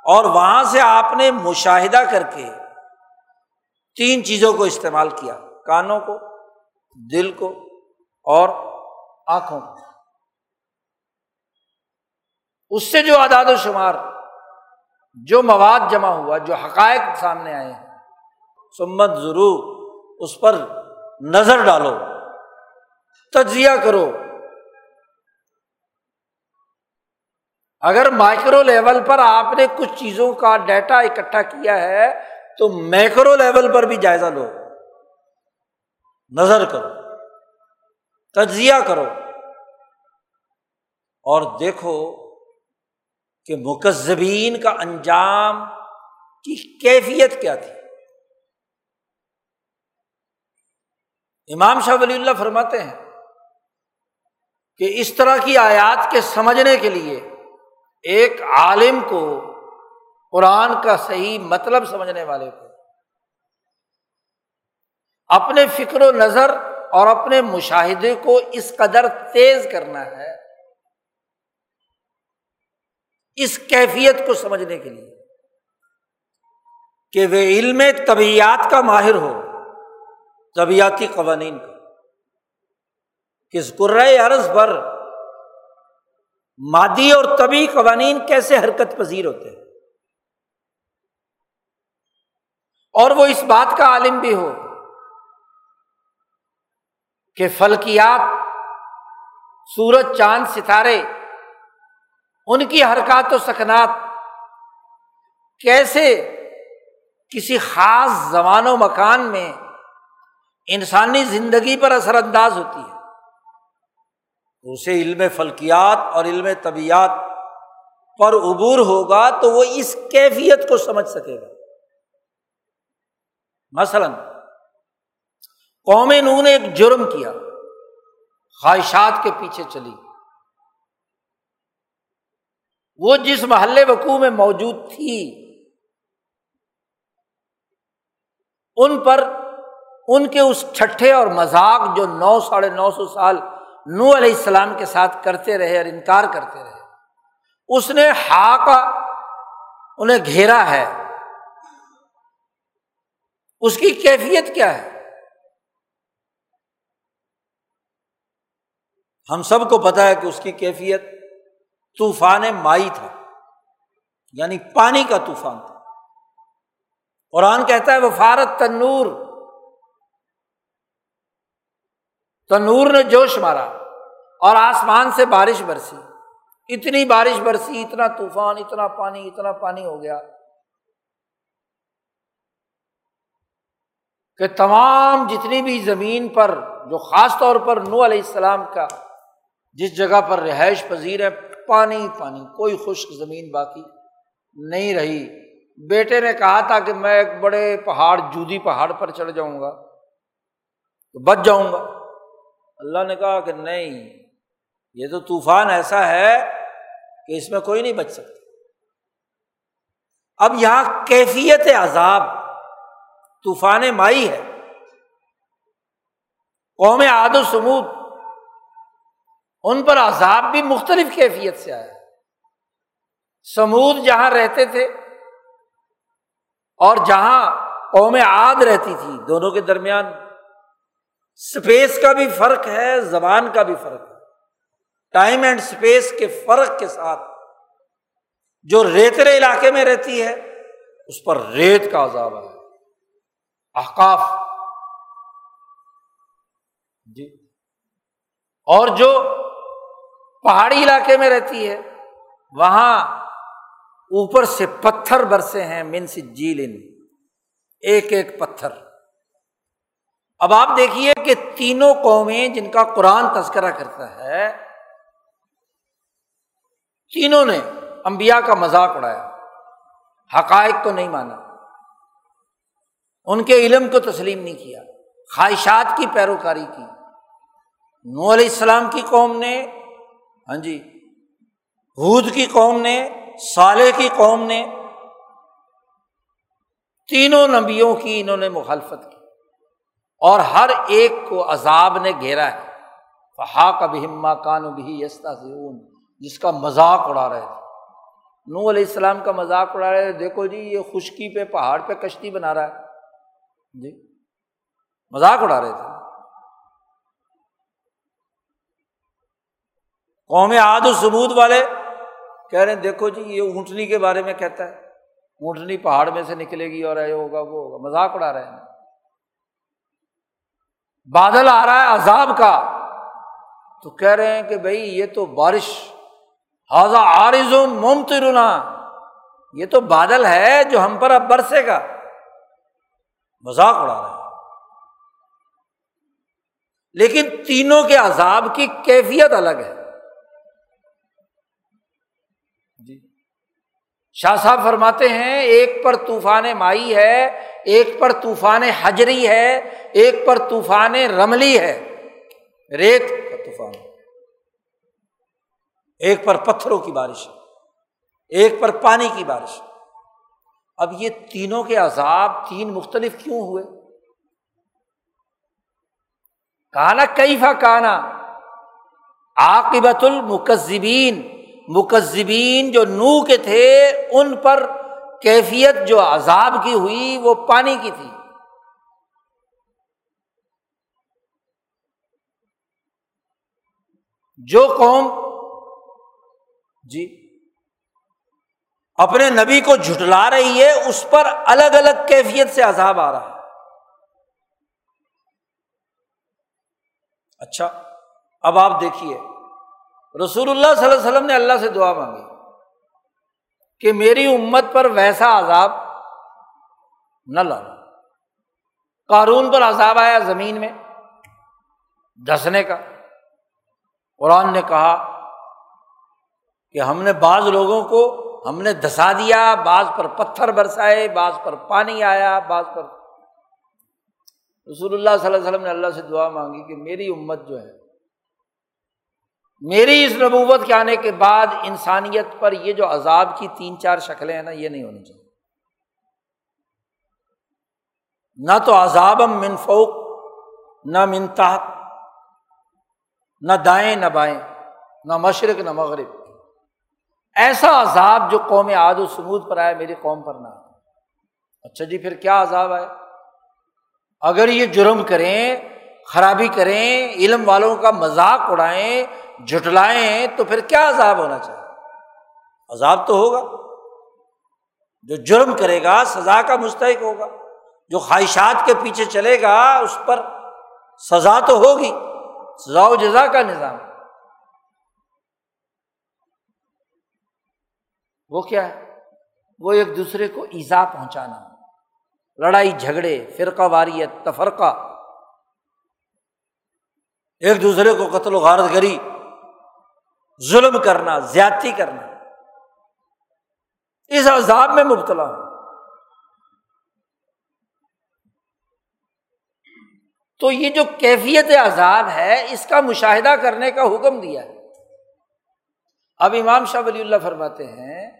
اور وہاں سے آپ نے مشاہدہ کر کے تین چیزوں کو استعمال کیا، کانوں کو، دل کو اور آنکھوں کو۔ اس سے جو اعداد و شمار، جو مواد جمع ہوا، جو حقائق سامنے آئے ہیں سمت ضرور اس پر نظر ڈالو، تجزیہ کرو۔ اگر مائکرو لیول پر آپ نے کچھ چیزوں کا ڈیٹا اکٹھا کیا ہے، تو میکرو لیول پر بھی جائزہ لو۔ نظر کرو، تجزیہ کرو۔ اور دیکھو کہ مکذبین کا انجام کی کیفیت کیا تھی۔ امام شاہ ولی اللہ فرماتے ہیں کہ اس طرح کی آیات کے سمجھنے کے لیے ایک عالم کو قرآن کا صحیح مطلب سمجھنے والے کو۔ اپنے فکر و نظر اور اپنے مشاہدے کو اس قدر تیز کرنا ہے۔ اس کیفیت کو سمجھنے کے لیے کہ وہ علم طبیعت کا ماہر ہو، طبیعتی قوانین کا۔ کس قرۂۂ عرض پر مادی اور طبی قوانین کیسے حرکت پذیر ہوتے ہیں؟ اور وہ اس بات کا عالم بھی ہو کہ فلکیات، سورج، چاند، ستارے، ان کی حرکات و سکنات کیسے کسی خاص زمان و مکان میں انسانی زندگی پر اثر انداز ہوتی ہے؟ اسے علم فلکیات اور علم طبیعت پر عبور ہوگا تو وہ اس کیفیت کو سمجھ سکے گا۔ مثلاً، قوم نو نے ایک جرم کیا، خواہشات کے پیچھے چلی۔ وہ جس محلے وقوع میں موجود تھی، ان پر ان کے اس چھٹے اور مذاق جو نو ساڑھے نو سو سال نو علیہ السلام کے ساتھ کرتے رہے اور انکار کرتے رہے۔ اس نے ہا کا انہیں گھیرا ہے۔ اس کی کیفیت کیا ہے؟ ہم سب کو پتا ہے کہ اس کی کیفیت طوفان مائی تھا یعنی پانی کا طوفان تھا۔ قرآن کہتا ہے، وفارت تنور تنور نے جوش مارا اور آسمان سے بارش برسی۔ اتنی بارش برسی، اتنا طوفان، اتنا پانی اتنا پانی ہو گیا کہ تمام جتنی بھی زمین پر، جو خاص طور پر نو علیہ السلام کا جس جگہ پر رہائش پذیر ہے، پانی پانی، کوئی خشک زمین باقی نہیں رہی۔ بیٹے نے کہا تھا کہ میں ایک بڑے پہاڑ، جودی پہاڑ پر چڑھ جاؤں گا تو بچ جاؤں گا۔ اللہ نے کہا کہ نہیں، یہ تو طوفان ایسا ہے کہ اس میں کوئی نہیں بچ سکتا۔ اب یہاں کیفیت عذاب، طوفان مائی ہے۔ قوم عاد و سمود ان پر عذاب بھی مختلف کیفیت سے آیا۔ سمود جہاں رہتے تھے اور جہاں قوم عاد رہتی تھی، دونوں کے درمیان اسپیس کا بھی فرق ہے، زبان کا بھی فرق ہے۔ ٹائم اینڈ اسپیس کے فرق کے ساتھ جو ریترے علاقے میں رہتی ہے، اس پر ریت کا عذاب ہے۔ احکاف جی۔ اور جو پہاڑی علاقے میں رہتی ہے، وہاں اوپر سے پتھر برسے ہیں، من سے جیل ایک ایک پتھر۔ اب آپ دیکھیے کہ تینوں قومیں جن کا قرآن تذکرہ کرتا ہے، تینوں نے امبیا کا مذاق اڑایا۔ حقائق کو نہیں مانا۔ ان کے علم کو تسلیم نہیں کیا۔ خواہشات کی پیروکاری کی۔ نو علیہ السلام کی قوم نے ہاں جی حود کی قوم نے، صالح کی قوم نے، تینوں نبیوں کی انہوں نے مخالفت کی۔ اور ہر ایک کو عذاب نے گھیرا ہے۔ فہا کا بھی ہما کان بھی یستا سے جس کا مذاق اڑا رہے تھے۔ نو علیہ السلام کا مذاق اڑا رہے تھے۔ دیکھو جی یہ خشکی پہ، پہاڑ پہ کشتی بنا رہا ہے۔ جی مذاق اڑا رہے تھے۔ قوم عاد و ثبوت والے کہہ رہے ہیں، دیکھو جی یہ اونٹنی کے بارے میں کہتا ہے۔ اونٹنی پہاڑ میں سے نکلے گی اور یہ ہوگا، وہ ہوگا۔ مذاق اڑا رہے ہیں۔ بادل آ رہا ہے عذاب کا، تو کہہ رہے ہیں کہ بھائی یہ تو بارش حاضہ عارض ممترنا یہ تو بادل ہے جو ہم پر اب برسے گا۔ مذاق اڑا رہے ہیں۔ لیکن تینوں کے عذاب کی کیفیت الگ ہے۔ شاہ صاحب فرماتے ہیں، ایک پر طوفان مائی ہے، ایک پر طوفان حجری ہے، ایک پر طوفان رملی ہے۔ ریت کا طوفان۔ ایک پر پتھروں کی بارش، ایک پر پانی کی بارش۔ اب یہ تینوں کے عذاب تین مختلف کیوں ہوئے؟ کانا کئی فا کانا عاقبت المکذبین۔ مکذبین جو نو کے تھے، ان پر کیفیت جو عذاب کی ہوئی، وہ پانی کی تھی۔ جو قوم جی اپنے نبی کو جھٹلا رہی ہے، اس پر الگ الگ کیفیت سے عذاب آ رہا ہے۔ اچھا اب آپ دیکھیے۔ رسول اللہ صلی اللہ علیہ وسلم نے اللہ سے دعا مانگی کہ میری امت پر ویسا عذاب نہ لانا قارون پر عذاب آیا زمین میں، دسنے کا۔ قرآن نے کہا کہ ہم نے بعض لوگوں کو، ہم نے دسا دیا، بعض پر پتھر برسائے، بعض پر پانی آیا، بعض پر۔ رسول اللہ صلی اللہ علیہ وسلم نے اللہ سے دعا مانگی کہ میری امت جو ہے میری اس نبوت کے آنے کے بعد انسانیت پر یہ جو عذاب کی تین چار شکلیں ہیں نا، یہ نہیں ہونی چاہیے۔ نہ تو عذاب من فوق، نہ من تحت، نہ دائیں نہ بائیں، نہ مشرق نہ مغرب۔ ایسا عذاب جو قوم عاد و سمود پر آئے، میری قوم پر نہ اچھا جی پھر کیا عذاب آئے؟ اگر یہ جرم کریں، خرابی کریں، علم والوں کا مذاق اڑائیں جھٹلائیں تو پھر کیا عذاب ہونا چاہیے؟ عذاب تو ہوگا۔ جو جرم کرے گا، سزا کا مستحق ہوگا۔ جو خواہشات کے پیچھے چلے گا، اس پر سزا تو ہوگی۔ سزا و جزا کا نظام۔ وہ کیا ہے؟ وہ ایک دوسرے کو ایزا پہنچانا۔ لڑائی، جھگڑے، فرقہ، واریت، تفرقہ۔ ایک دوسرے کو قتل و غارت گری۔ ظلم کرنا، زیادتی کرنا۔ اس عذاب میں مبتلا ہوں۔ تو یہ جو کیفیت عذاب ہے، اس کا مشاہدہ کرنے کا حکم دیا ہے۔ اب امام شاہ ولی اللہ فرماتے ہیں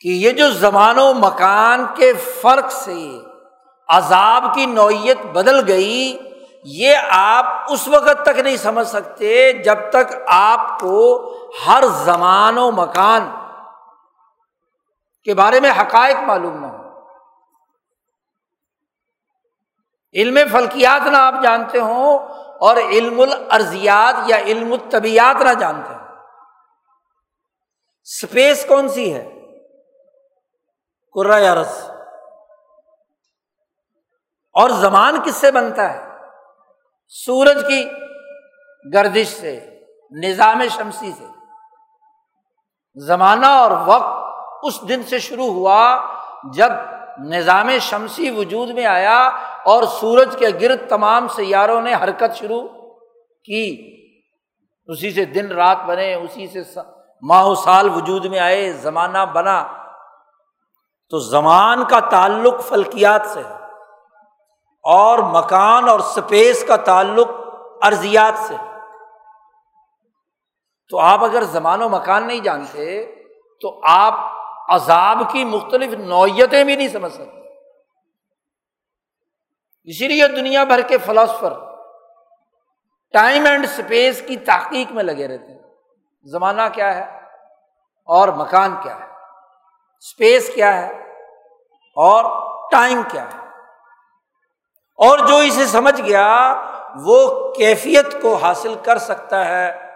کہ یہ جو زمان و مکان کے فرق سے عذاب کی نوعیت بدل گئی یہ آپ اس وقت تک نہیں سمجھ سکتے جب تک آپ کو ہر زمان و مکان کے بارے میں حقائق معلوم نہ ہو۔ علم فلکیات نہ آپ جانتے ہوں اور علم الرضیات یا علم الطبیات نہ جانتے ہوں۔ اسپیس کون سی ہے؟ کرس اور زمان کس سے بنتا ہے؟ سورج کی گردش سے، نظام شمسی سے۔ زمانہ اور وقت اس دن سے شروع ہوا جب نظام شمسی وجود میں آیا اور سورج کے گرد تمام سیاروں نے حرکت شروع کی۔ اسی سے دن رات بنے، اسی سے ماہ و سال وجود میں آئے، زمانہ بنا۔ تو زمان کا تعلق فلکیات سے ہے۔ اور مکان اور اسپیس کا تعلق ارضیات سے۔ تو آپ اگر زمان و مکان نہیں جانتے، تو آپ عذاب کی مختلف نوعیتیں بھی نہیں سمجھ سکتے۔ اسی لیے دنیا بھر کے فلاسفر ٹائم اینڈ اسپیس کی تحقیق میں لگے رہتے ہیں۔ زمانہ کیا ہے اور مکان کیا ہے؟ اسپیس کیا ہے اور ٹائم کیا ہے؟ اور جو اسے سمجھ گیا، وہ کیفیت کو حاصل کر سکتا ہے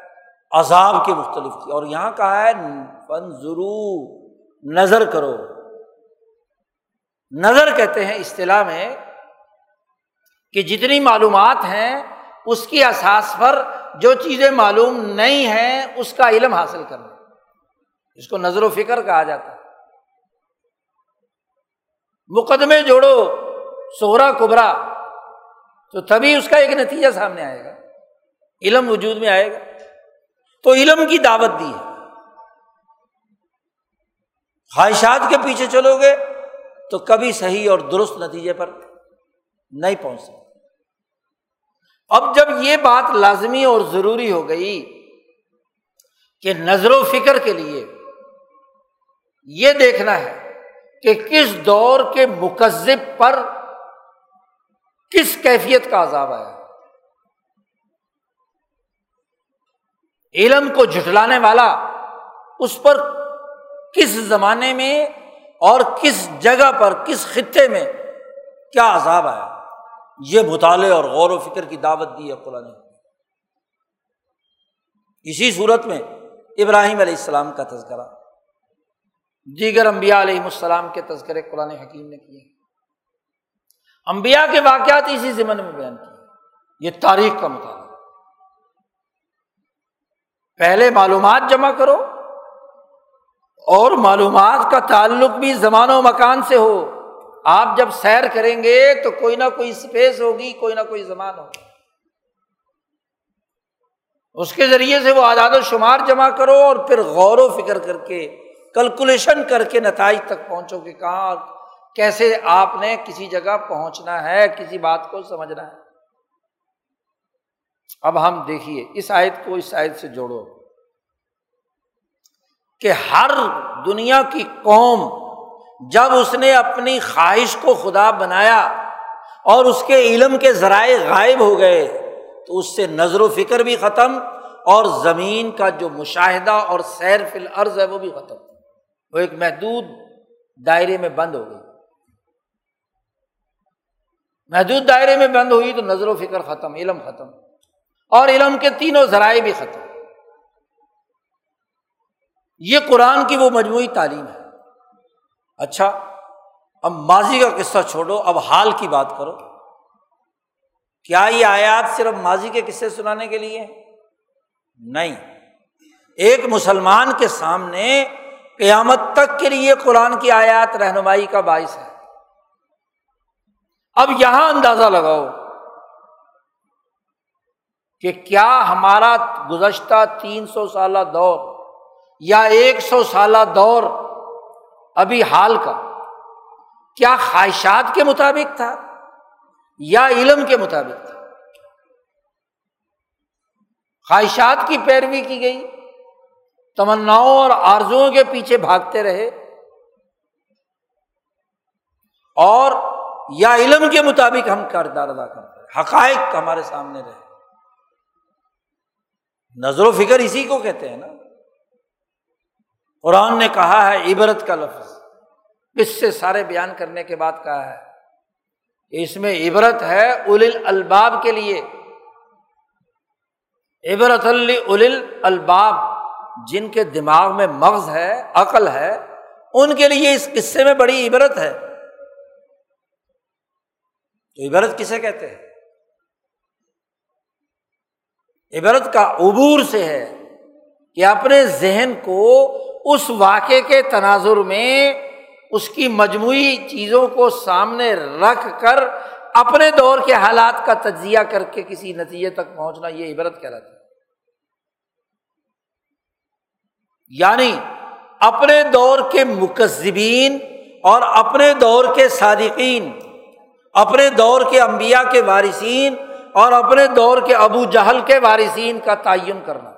عذاب کے مختلف کی۔ اور یہاں کہا ہے فن ضرور نظر کرو۔ نظر کہتے ہیں اصطلاح میں کہ جتنی معلومات ہیں، اس کی اساس پر جو چیزیں معلوم نہیں ہیں، اس کا علم حاصل کرنا۔ اس کو نظر و فکر کہا جاتا ہے۔ مقدمے جوڑو۔ سہرا کبرا، تو تبھی اس کا ایک نتیجہ سامنے آئے گا۔ علم وجود میں آئے گا۔ تو علم کی دعوت دی ہے۔ خواہشات کے پیچھے چلو گے تو کبھی صحیح اور درست نتیجے پر نہیں پہنچ سکتے۔ اب جب یہ بات لازمی اور ضروری ہو گئی کہ نظر و فکر کے لیے یہ دیکھنا ہے کہ کس دور کے مکذب پر کس کیفیت کا عذاب آیا؟ علم کو جھٹلانے والا اس پر کس زمانے میں اور کس جگہ پر، کس خطے میں کیا عذاب آیا؟ یہ مطالعے اور غور و فکر کی دعوت دی ہے قرآن اسی صورت میں ابراہیم علیہ السلام کا تذکرہ۔ دیگر امبیا علیہ السلام کے تذکرے قرآن حکیم نے کیے۔ امبیا کے واقعات اسی ضمن میں بیان کیے یہ تاریخ کا مطالعہ پہلے معلومات جمع کرو اور معلومات کا تعلق بھی زمان و مکان سے ہو۔ آپ جب سیر کریں گے تو کوئی نہ کوئی اسپیس ہوگی، کوئی نہ کوئی زمان ہوگی اس کے ذریعے سے وہ آزاد و شمار جمع کرو اور پھر غور و فکر کر کے کیلکولیشن کر کے نتائج تک پہنچو کہ کہاں کیسے آپ نے کسی جگہ پہنچنا ہے، کسی بات کو سمجھنا ہے؟ اب ہم دیکھیے، اس آیت کو اس آیت سے جوڑو کہ ہر دنیا کی قوم جب اس نے اپنی خواہش کو خدا بنایا اور اس کے علم کے ذرائع غائب ہو گئے، تو اس سے نظر و فکر بھی ختم اور زمین کا جو مشاہدہ اور سیر فی الارض ہے وہ بھی ختم۔ وہ ایک محدود دائرے میں بند ہو گئی۔ محدود دائرے میں بند ہوئی تو نظر و فکر ختم، علم ختم۔ اور علم کے تینوں ذرائع بھی ختم۔ یہ قرآن کی وہ مجموعی تعلیم ہے۔ اچھا اب ماضی کا قصہ چھوڑو، اب حال کی بات کرو۔ کیا یہ آیات صرف ماضی کے قصے سنانے کے لیے نہیں۔ ایک مسلمان کے سامنے قیامت تک کے لیے قرآن کی آیات رہنمائی کا باعث ہے۔ اب یہاں اندازہ لگاؤ کہ کیا ہمارا گزشتہ تین سو سالہ دور یا ایک سو سالہ دور ابھی حال کا کیا خواہشات کے مطابق تھا یا علم کے مطابق تھا؟ خواہشات کی پیروی کی گئی، تمناؤں اور آرزوؤں کے پیچھے بھاگتے رہے اور یا علم کے مطابق ہم کردار ادا کرتے رہے حقائق ہمارے سامنے رہے۔ نظر و فکر اسی کو کہتے ہیں نا۔ قرآن نے کہا ہے عبرت کا لفظ۔ اس سے سارے بیان کرنے کے بعد کہا ہے اس میں عبرت ہے اول الباب کے لیے۔ عبرت اول الباب۔ جن کے دماغ میں مغز ہے، عقل ہے، ان کے لیے اس قصے میں بڑی عبرت ہے۔ تو عبرت کسے کہتے ہیں؟ عبرت کا عبور سے ہے کہ اپنے ذہن کو اس واقعے کے تناظر میں اس کی مجموعی چیزوں کو سامنے رکھ کر اپنے دور کے حالات کا تجزیہ کر کے کسی نتیجے تک پہنچنا یہ عبرت کہلاتا ہے۔ یعنی اپنے دور کے مکذبین اور اپنے دور کے صادقین اپنے دور کے انبیاء کے وارثین اور اپنے دور کے ابو جہل کے وارثین کا تعین کرنا۔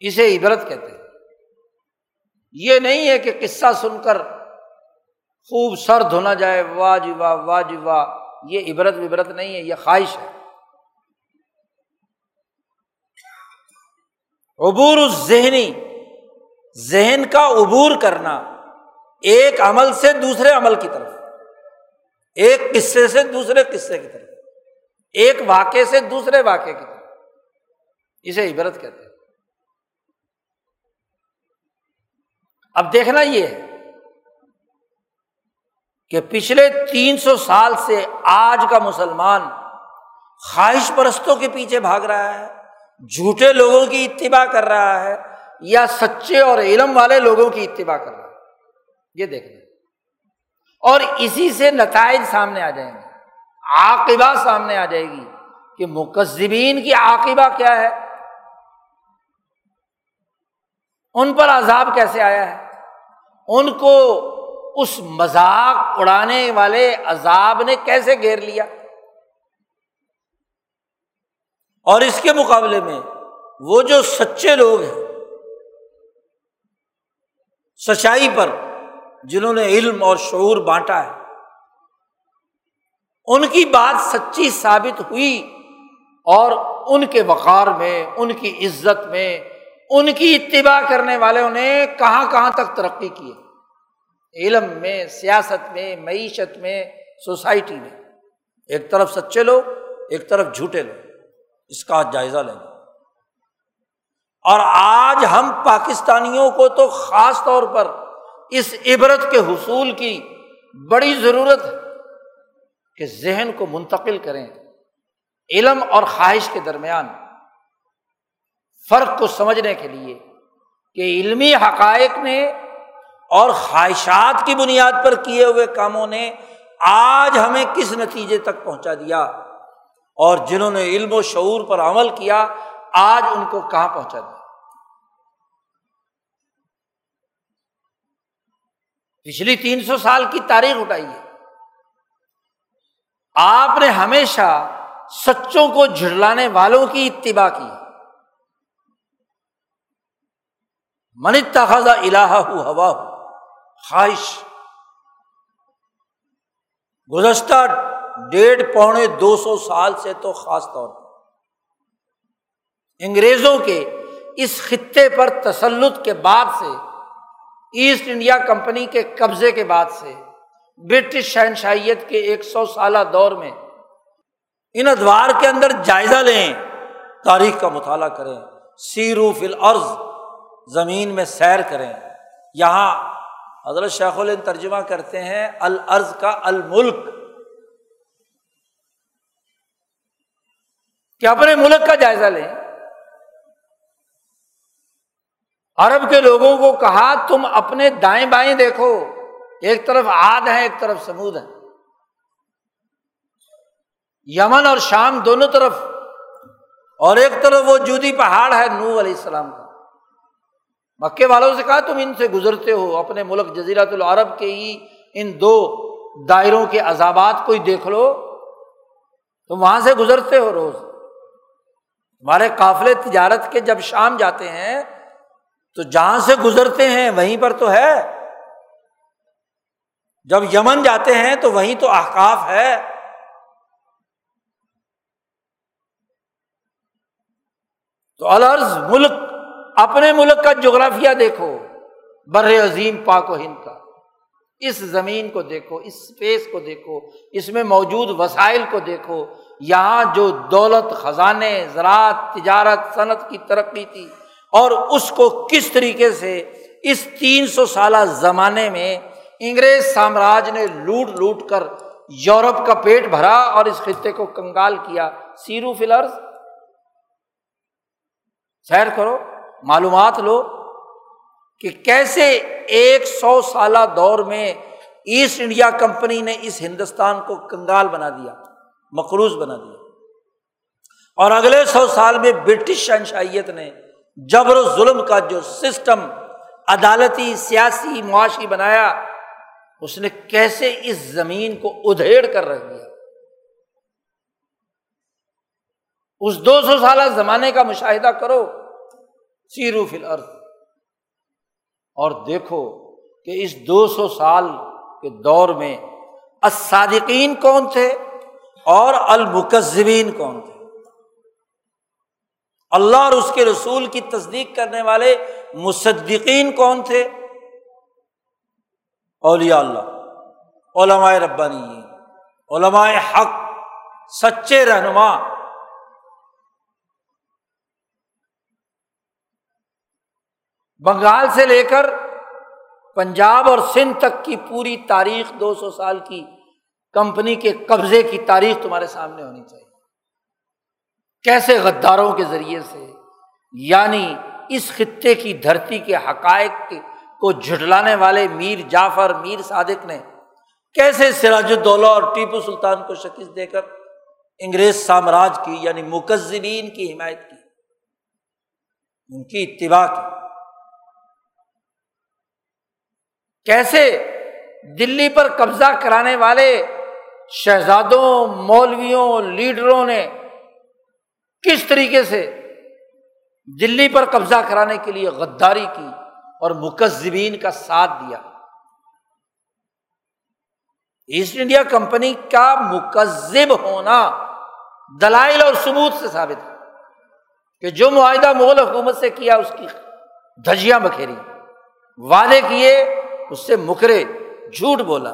اسے عبرت کہتے ہیں۔ یہ نہیں ہے کہ قصہ سن کر خوب سر دھونا جائے، واہ جی واہ واہ جی واہ، یہ عبرت وبرت نہیں ہے، یہ خواہش ہے۔ عبور ذہنی ذہن کا عبور کرنا۔ ایک عمل سے دوسرے عمل کی طرف۔ ایک قصے سے دوسرے قصے کی طرف۔ ایک واقعے سے دوسرے واقعے کی طرف۔ اسے عبرت کہتے ہیں۔ اب دیکھنا یہ ہے کہ پچھلے تین سو سال سے آج کا مسلمان خواہش پرستوں کے پیچھے بھاگ رہا ہے، جھوٹے لوگوں کی اتباع کر رہا ہے یا سچے اور علم والے لوگوں کی اتباع کر رہا ہے۔ یہ دیکھ لیں اور اسی سے نتائج سامنے آ جائیں گے۔ عاقبہ سامنے آ جائے گی کہ مقزبین کی عاقبہ کیا ہے؟ ان پر عذاب کیسے آیا ہے؟ ان کو اس مذاق اڑانے والے عذاب نے کیسے گھیر لیا؟ اور اس کے مقابلے میں وہ جو سچے لوگ ہیں، سچائی پر جنہوں نے علم اور شعور بانٹا ہے۔ ان کی بات سچی ثابت ہوئی اور ان کے وقار میں، ان کی عزت میں، ان کی اتباع کرنے والوں نے کہاں کہاں تک ترقی کی علم میں، سیاست میں، معیشت میں، سوسائٹی میں۔ ایک طرف سچے لوگ، ایک طرف جھوٹے لوگ۔ اس کا جائزہ لیں گے۔ اور آج ہم پاکستانیوں کو تو خاص طور پر اس عبرت کے حصول کی بڑی ضرورت ہے کہ ذہن کو منتقل کریں، علم اور خواہش کے درمیان فرق کو سمجھنے کے لیے کہ علمی حقائق نے اور خواہشات کی بنیاد پر کیے ہوئے کاموں نے آج ہمیں کس نتیجے تک پہنچا دیا اور جنہوں نے علم و شعور پر عمل کیا، آج ان کو کہاں پہنچا دیا؟ پچھلی تین سو سال کی تاریخ اٹھائی ہے۔ آپ نے ہمیشہ سچوں کو جھڑلانے والوں کی اتباع کی من تخذا الہ ہو ہوا ہو، خواہش۔ گزشتہ ڈیڑھ پونے دو سو سال سے تو خاص طور پر۔ انگریزوں کے اس خطے پر تسلط کے بعد سے ایسٹ انڈیا کمپنی کے قبضے کے بعد سے برٹش شہنشائیت کے ایک سو سالہ دور میں ان ادوار کے اندر جائزہ لیں، تاریخ کا مطالعہ کریں، سیرو فل عرض زمین میں سیر کریں۔ یہاں حضرت شیخ الن ترجمہ کرتے ہیں العرض کا الملک۔ کہ اپنے ملک کا جائزہ لیں۔ عرب کے لوگوں کو کہا، تم اپنے دائیں بائیں دیکھو۔ ایک طرف آد ہے، ایک طرف سمود ہے۔ یمن اور شام دونوں طرف۔ اور ایک طرف وہ جودی پہاڑ ہے نو علیہ السلام کا۔ مکے والوں سے کہا، تم ان سے گزرتے ہو۔ اپنے ملک جزیرت العرب کے ہی ان دو دائروں کے عذابات کو ہی دیکھ لو۔ تم وہاں سے گزرتے ہو روز۔ ہمارے قافلے تجارت کے جب شام جاتے ہیں تو جہاں سے گزرتے ہیں وہیں پر تو ہے۔ جب یمن جاتے ہیں تو وہیں تو احکاف ہے۔ تو الرز ملک، اپنے ملک کا جغرافیہ دیکھو، بر عظیم پاک و ہند کا۔ اس زمین کو دیکھو، اس اسپیس کو دیکھو، اس میں موجود وسائل کو دیکھو۔ یہاں جو دولت، خزانے، زراعت، تجارت، صنعت کی ترقی تھی اور اس کو کس طریقے سے اس تین سو سالہ زمانے میں انگریز سامراج نے لوٹ لوٹ کر یورپ کا پیٹ بھرا اور اس خطے کو کنگال کیا؟ سیرو فلرز، سیر کرو، معلومات لو کہ کیسے ایک سو سالہ دور میں ایسٹ انڈیا کمپنی نے اس ہندوستان کو کنگال بنا دیا، مقروض بنا دیا۔ اور اگلے سو سال میں برٹش شہنشائیت نے جبر و ظلم کا جو سسٹم عدالتی، سیاسی معاشی بنایا، اس نے کیسے اس زمین کو ادھیڑ کر رکھ دیا؟ اس دو سو سالہ زمانے کا مشاہدہ کرو، سیرو فل ارتھ اور دیکھو کہ اس دو سو سال کے دور میں الصادقین کون تھے اور المکذبین کون تھے۔ اللہ اور اس کے رسول کی تصدیق کرنے والے مصدقین کون تھے؟ اولیاء اللہ، علماء ربانی علماء حق، سچے رہنما۔ بنگال سے لے کر پنجاب اور سندھ تک کی پوری تاریخ دو سو سال کی کمپنی کے قبضے کی تاریخ تمہارے سامنے ہونی چاہیے۔ کیسے غداروں کے ذریعے سے یعنی اس خطے کی دھرتی کے حقائق کو جھٹلانے والے میر جعفر، میر صادق نے کیسے سراج الدولہ اور ٹیپو سلطان کو شکست دے کر انگریز سامراج کی یعنی مکذبین کی حمایت کی؟ ان کی اتباع کی۔ کیسے دلی پر قبضہ کرانے والے شہزادوں، مولویوں، لیڈروں نے کس طریقے سے دلی پر قبضہ کرانے کے لیے غداری کی اور مکذبین کا ساتھ دیا۔ ایسٹ انڈیا کمپنی کا مکذب ہونا دلائل اور ثبوت سے ثابت ہے کہ جو معاہدہ مغل حکومت سے کیا، اس کی دھجیاں بکھیری۔ وعدے کیے، اس سے مکرے، جھوٹ بولا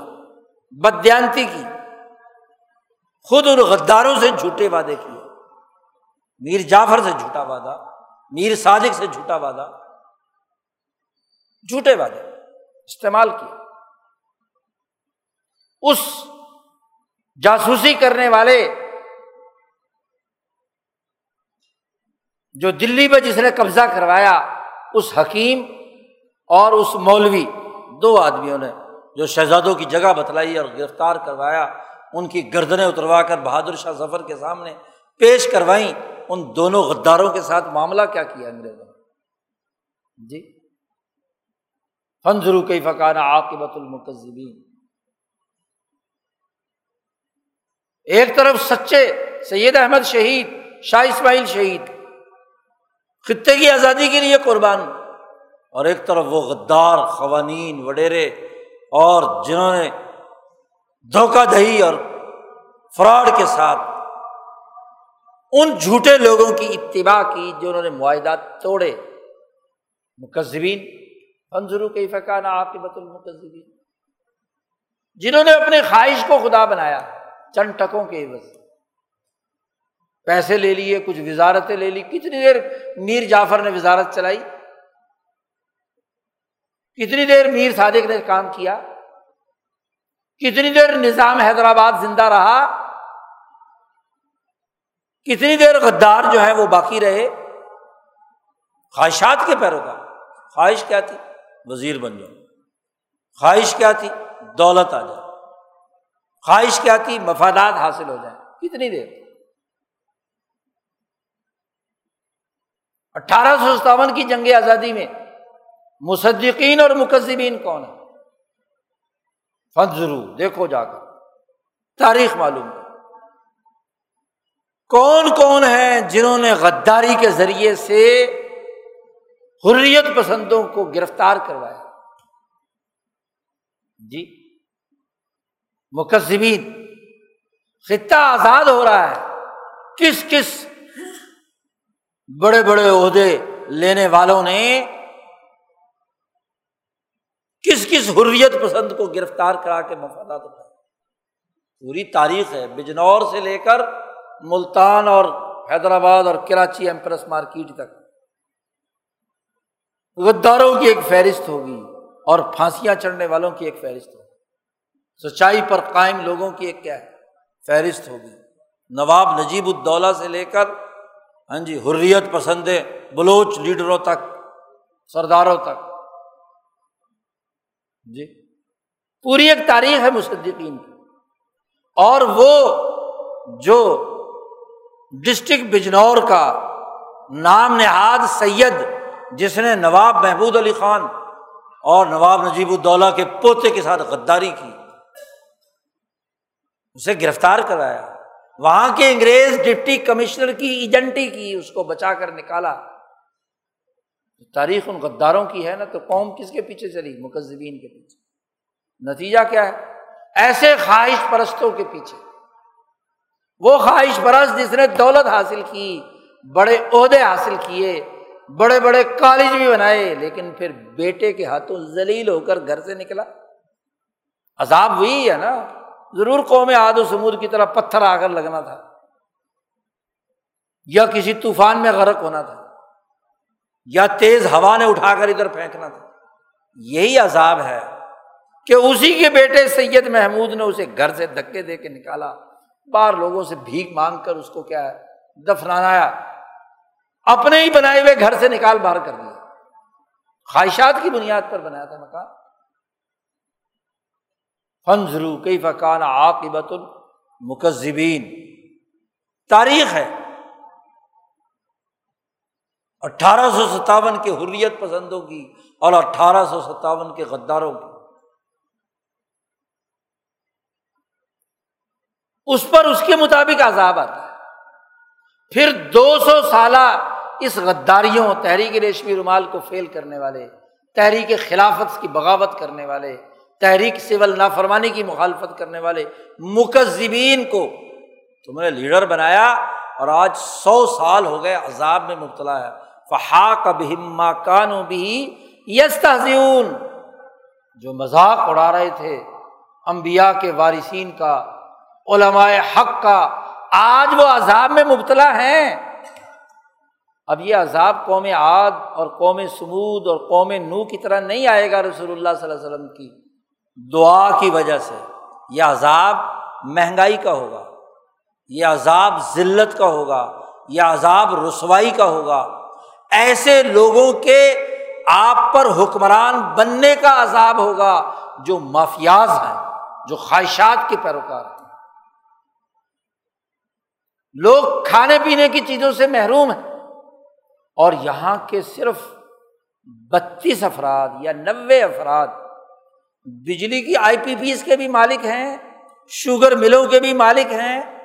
بدیانتی کی۔ خود ان غداروں سے جھوٹے وعدے کیے۔ میر جعفر سے جھوٹا وعدہ، میر صادق سے جھوٹا وعدہ۔ جھوٹے وعدے استعمال کیے۔ اس جاسوسی کرنے والے جو دلی میں جس نے قبضہ کروایا، اس حکیم اور اس مولوی، دو آدمیوں نے جو شہزادوں کی جگہ بتلائی اور گرفتار کروایا، ان کی گردنیں اتروا کر بہادر شاہ ظفر کے سامنے پیش کروائیں ان دونوں غداروں کے ساتھ معاملہ کیا کیا انگریزوں نے؟ جی۔ فنزرو کئی فقان عاقبت المکذبین ایک طرف سچے سید احمد شہید، شاہ اسماعیل شہید، خطے کی آزادی کے لیے قربان، اور ایک طرف وہ غدار، قوانین، وڈیرے، اور جنہوں نے دھوکہ دہی اور فراڈ کے ساتھ ان جھوٹے لوگوں کی اتباع کی جو انہوں نے معاہدات توڑے۔ مکذبین انضرو کئی فقان عاقبت المکذبین۔ جنہوں نے اپنے خواہش کو خدا بنایا، چند ٹکوں کے عوض۔ پیسے لے لیے، کچھ وزارتیں لے لی۔ کتنی دیر میر جعفر نے وزارت چلائی؟ کتنی دیر میر صادق نے کام کیا؟ کتنی دیر نظام حیدرآباد زندہ رہا؟ کتنی دیر غدار جو ہے وہ باقی رہے۔ خواہشات کے پیروکار۔ خواہش کیا تھی؟ وزیر بن جاؤ۔ خواہش کیا تھی؟ دولت آ جائے۔ خواہش کیا تھی؟ مفادات حاصل ہو جائیں۔ کتنی دیر۔ اٹھارہ سو ستاون کی جنگ آزادی میں مصدقین اور مقزبین کون ہے فن ضرور دیکھو جا کر۔ تاریخ معلوم کون کون ہیں جنہوں نے غداری کے ذریعے سے حریت پسندوں کو گرفتار کروایا؟ جی مقزمین خطہ آزاد ہو رہا ہے۔ کس کس بڑے بڑے عہدے لینے والوں نے کس کس حریت پسند کو گرفتار کرا کے مفادات اٹھائے؟ پوری تاریخ ہے، بجنور سے لے کر ملتان اور حیدرآباد اور کراچی ایمپرس مارکیٹ تک۔ غداروں کی ایک فہرست ہوگی اور پھانسیاں چڑھنے والوں کی ایک فہرست ہوگی۔ سچائی پر قائم لوگوں کی ایک کیا ہے؟ فہرست ہوگی۔ نواب نجیب الدولہ سے لے کر ہاں جی حریت پسند بلوچ لیڈروں تک، سرداروں تک۔ جی پوری ایک تاریخ ہے مصدقین کی۔ اور وہ جو ڈسٹرکٹ بجنور کا نام نہاد سید، جس نے نواب محبود علی خان اور نواب نجیب الدولہ کے پوتے کے ساتھ غداری کی۔ اسے گرفتار کرایا۔ وہاں کے انگریز ڈپٹی کمشنر کی ایجنٹی کی اس کو بچا کر نکالا۔ تاریخ ان غداروں کی ہے نا، تو قوم کس کے پیچھے چلی؟ مقزبین کے پیچھے۔ نتیجہ کیا ہے؟ ایسے خواہش پرستوں کے پیچھے۔ وہ خواہش پرست جس نے دولت حاصل کی، بڑے عہدے حاصل کیے، بڑے بڑے کالج بھی بنائے، لیکن پھر بیٹے کے ہاتھوں ذلیل ہو کر گھر سے نکلا۔ عذاب وہی ہے نا، ضرور قوم آد و سمود کی طرح پتھر آ کر لگنا تھا، یا کسی طوفان میں غرق ہونا تھا، یا تیز ہوا نے اٹھا کر ادھر پھینکنا تھا۔ یہی عذاب ہے کہ اسی کے بیٹے سید محمود نے اسے گھر سے دھکے دے کے نکالا۔ باہر لوگوں سے بھیک مانگ کر اس کو کیا ہے دفنانا اپنے ہی بنائے ہوئے گھر سے نکال باہر کر دیا۔ خواہشات کی بنیاد پر بنایا تھا مکان۔ فنزرو کئی فقان عاقبت المکذبین تاریخ ہے۔ اٹھارہ سو ستاون کے حریت پسندوں کی اور اٹھارہ سو ستاون کے غداروں کی۔ اس پر اس کے مطابق عذاب آتا ہے۔ پھر دو سو سالہ اس غداریوں تحریک ریشمی رومال کو فیل کرنے والے، تحریک خلافت کی بغاوت کرنے والے، تحریک سول نافرمانی کی مخالفت کرنے والے مکذبین کو تم نے لیڈر بنایا اور آج سو سال ہو گئے عذاب میں مبتلا ہے۔ فہا بہما کانو بھی یس تحزیون جو مذاق اڑا رہے تھے امبیا کے وارثین کا علماء حق کا۔ آج وہ عذاب میں مبتلا ہیں۔ اب یہ عذاب قوم عاد اور قوم سمود اور قوم نو کی طرح نہیں آئے گا رسول اللہ صلی اللہ علیہ وسلم کی۔ دعا کی وجہ سے۔ یہ عذاب مہنگائی کا ہوگا۔ یہ عذاب ذلت کا ہوگا۔ یہ عذاب رسوائی کا ہوگا۔ ایسے لوگوں کے آپ پر حکمران بننے کا عذاب ہوگا جو مافیاز ہیں، جو خواہشات کے پیروکار ہیں۔ لوگ کھانے پینے کی چیزوں سے محروم ہیں۔ اور یہاں کے صرف بتیس افراد یا نوے افراد بجلی کی آئی پی پیز کے بھی مالک ہیں، شوگر ملوں کے بھی مالک ہیں،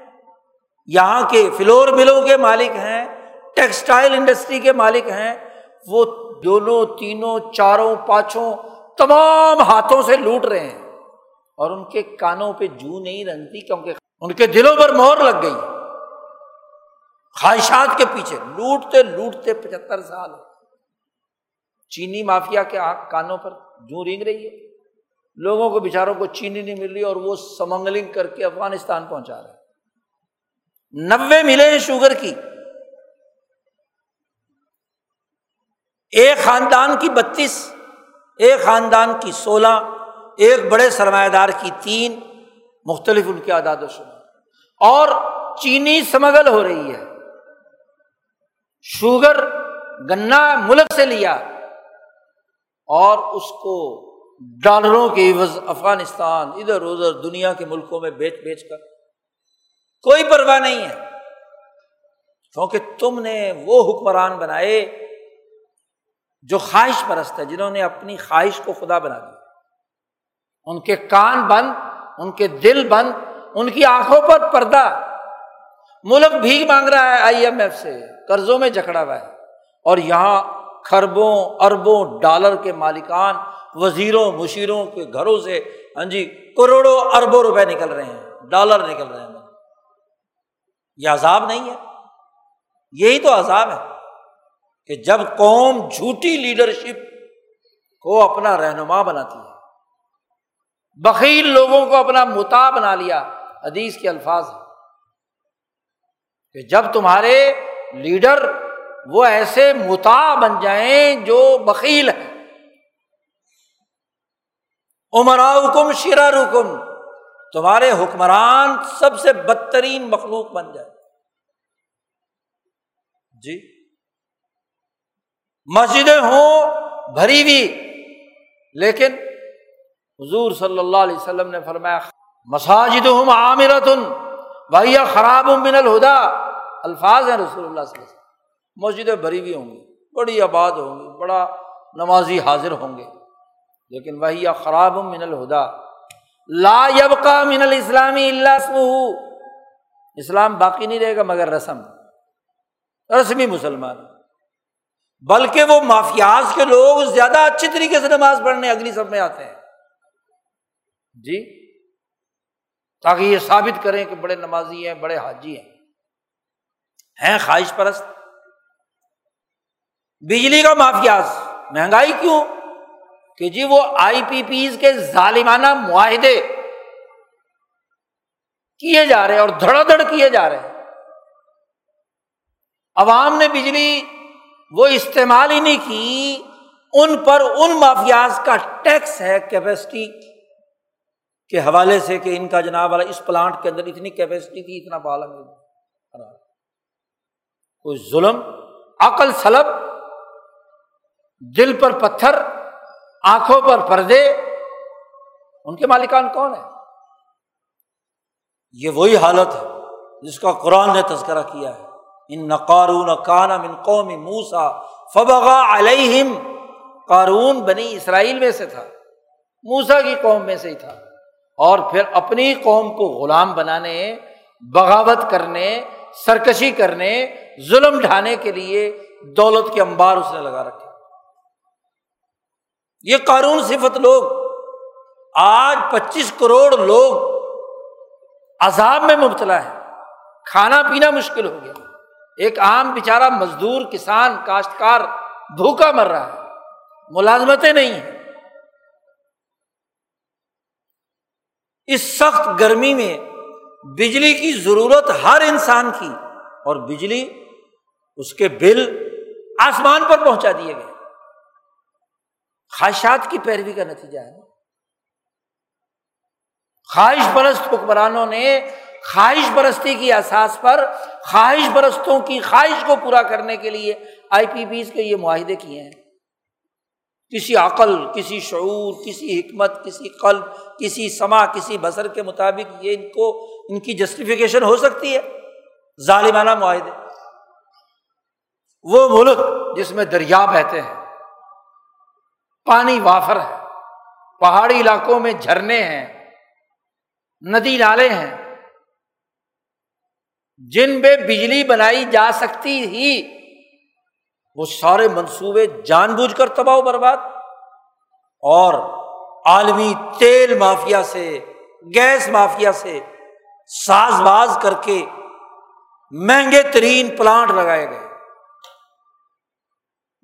یہاں کے فلور ملوں کے مالک ہیں، ٹیکسٹائل انڈسٹری کے مالک ہیں، وہ دونوں، تینوں، چاروں، پانچوں تمام ہاتھوں سے لوٹ رہے ہیں۔ اور ان کے کانوں پہ جو نہیں رنگتی کیونکہ ان کے دلوں پر مور لگ گئی۔ خواہشات کے پیچھے لوٹتے لوٹتے پچہتر سال چینی مافیا کے کانوں پر جو رینگ رہی ہے۔ لوگوں کو بےچاروں کو چینی نہیں مل رہی اور وہ سمنگلنگ کر کے افغانستان پہنچا رہے نوے ملے ہیں شوگر کی۔ ایک خاندان کی بتیس، ایک خاندان کی سولہ، ایک بڑے سرمایہ دار کی تین، مختلف ان کے اعداد و شمار۔ اور چینی سمگل ہو رہی ہے۔ شوگر گنا ملک سے لیا اور اس کو ڈالروں کے عوض افغانستان ادھر ادھر دنیا کے ملکوں میں بیچ بیچ کر کوئی پرواہ نہیں ہے۔ کیونکہ تم نے وہ حکمران بنائے جو خواہش پرست ہے، جنہوں نے اپنی خواہش کو خدا بنا دیا۔ ان کے کان بند، ان کے دل بند، ان کی آنکھوں پر پردہ۔ ملک بھی مانگ رہا ہے آئی ایم ایف سے۔ قرضوں میں جکڑا ہوا ہے۔ اور یہاں خربوں اربوں ڈالر کے مالکان، وزیروں، مشیروں کے گھروں سے ہاں جی کروڑوں، اربوں روپے نکل رہے ہیں، ڈالر نکل رہے ہیں۔ یہ عذاب نہیں ہے۔ یہی تو عذاب ہے کہ جب قوم جھوٹی لیڈرشپ کو اپنا رہنما بناتی ہے۔ بخیل لوگوں کو اپنا متا بنا لیا، حدیث کے الفاظ کہ جب تمہارے لیڈر وہ ایسے متا بن جائیں جو بکیل ہے عمرا حکم شیرا رکم تمہارے حکمران سب سے بدترین مخلوق بن جائے جی۔ مسجدیں ہوں، بھری ہوئی لیکن حضور صلی اللہ علیہ وسلم نے فرمایا مساجد ہوں عامرتن بھیا خراب من الہدا الفاظ ہیں رسول اللہ صلی اللہ علیہ وسلم۔ مسجدیں بھری ہوئی ہوں گی، بڑی آباد ہوں گی، بڑا نمازی حاضر ہوں گے۔ لیکن وہی خراب من الہدا۔ لا یبقا من الاسلامی اللہ اسلام باقی نہیں رہے گا مگر رسم۔ رسمی مسلمان۔ بلکہ وہ مافیاز کے لوگ زیادہ اچھی طریقے سے نماز پڑھنے اگلی سب میں آتے ہیں۔ جی تاکہ یہ ثابت کریں کہ بڑے نمازی ہیں، بڑے حاجی ہیں۔ ہیں خواہش پرست؟ بجلی کا مافیاز مہنگائی کیوں؟ کہ جی وہ آئی پی پیز کے ظالمانہ معاہدے کیے جا رہے اور دھڑا دھڑ کیے جا رہے ہیں۔ عوام نے بجلی وہ استعمال ہی نہیں کی، ان پر ان مافیاز کا ٹیکس ہے، کیپیسٹی کے حوالے سے کہ ان کا جناب والا اس پلانٹ کے اندر اتنی کیپیسٹی تھی، اتنا بالا کوئی ظلم، عقل سلب، دل پر پتھر، آنکھوں پر پردے، ان کے مالکان کون ہے یہ وہی حالت ہے جس کا قرآن نے تذکرہ کیا ہے۔ ان نقارون کانا من قوم موسا فبغا علیہم، قارون بنی اسرائیل میں سے تھا موسا کی قوم میں سے ہی تھا۔ اور پھر اپنی قوم کو غلام بنانے، بغاوت کرنے، سرکشی کرنے ظلم ڈھانے کے لیے دولت کے انبار اس نے لگا رکھے۔ یہ قانون صفت لوگ، آج پچیس کروڑ لوگ عذاب میں مبتلا ہے کھانا پینا مشکل ہو گیا۔ ایک عام بےچارا مزدور، کسان، کاشتکار بھوکا مر رہا ہے۔ ملازمتیں نہیں ہیں۔ اس سخت گرمی میں بجلی کی ضرورت ہر انسان کی اور بجلی اس کے بل آسمان پر پہنچا دیے گئے۔ خواہشات کی پیروی کا نتیجہ ہے۔ خواہش پرست حکمرانوں نے خواہش پرستی کی احساس پر خواہش پرستوں کی خواہش کو پورا کرنے کے لیے آئی پی پیز کے یہ معاہدے کیے ہیں۔ کسی عقل، کسی شعور، کسی حکمت، کسی قلب، کسی سما، کسی بسر کے مطابق یہ ان کو، ان کی جسٹیفیکیشن ہو سکتی ہے۔ ظالمانہ معاہدے۔ وہ ملک جس میں دریا بہتے ہیں، پانی وافر ہے، پہاڑی علاقوں میں جھرنے ہیں، ندی نالے ہیں۔ جن پہ بجلی بنائی جا سکتی ہی، وہ سارے منصوبے جان بوجھ کر تباہ و برباد۔ اور عالمی تیل مافیا سے، گیس مافیا سے ساز باز کر کے مہنگے ترین پلانٹ لگائے گئے۔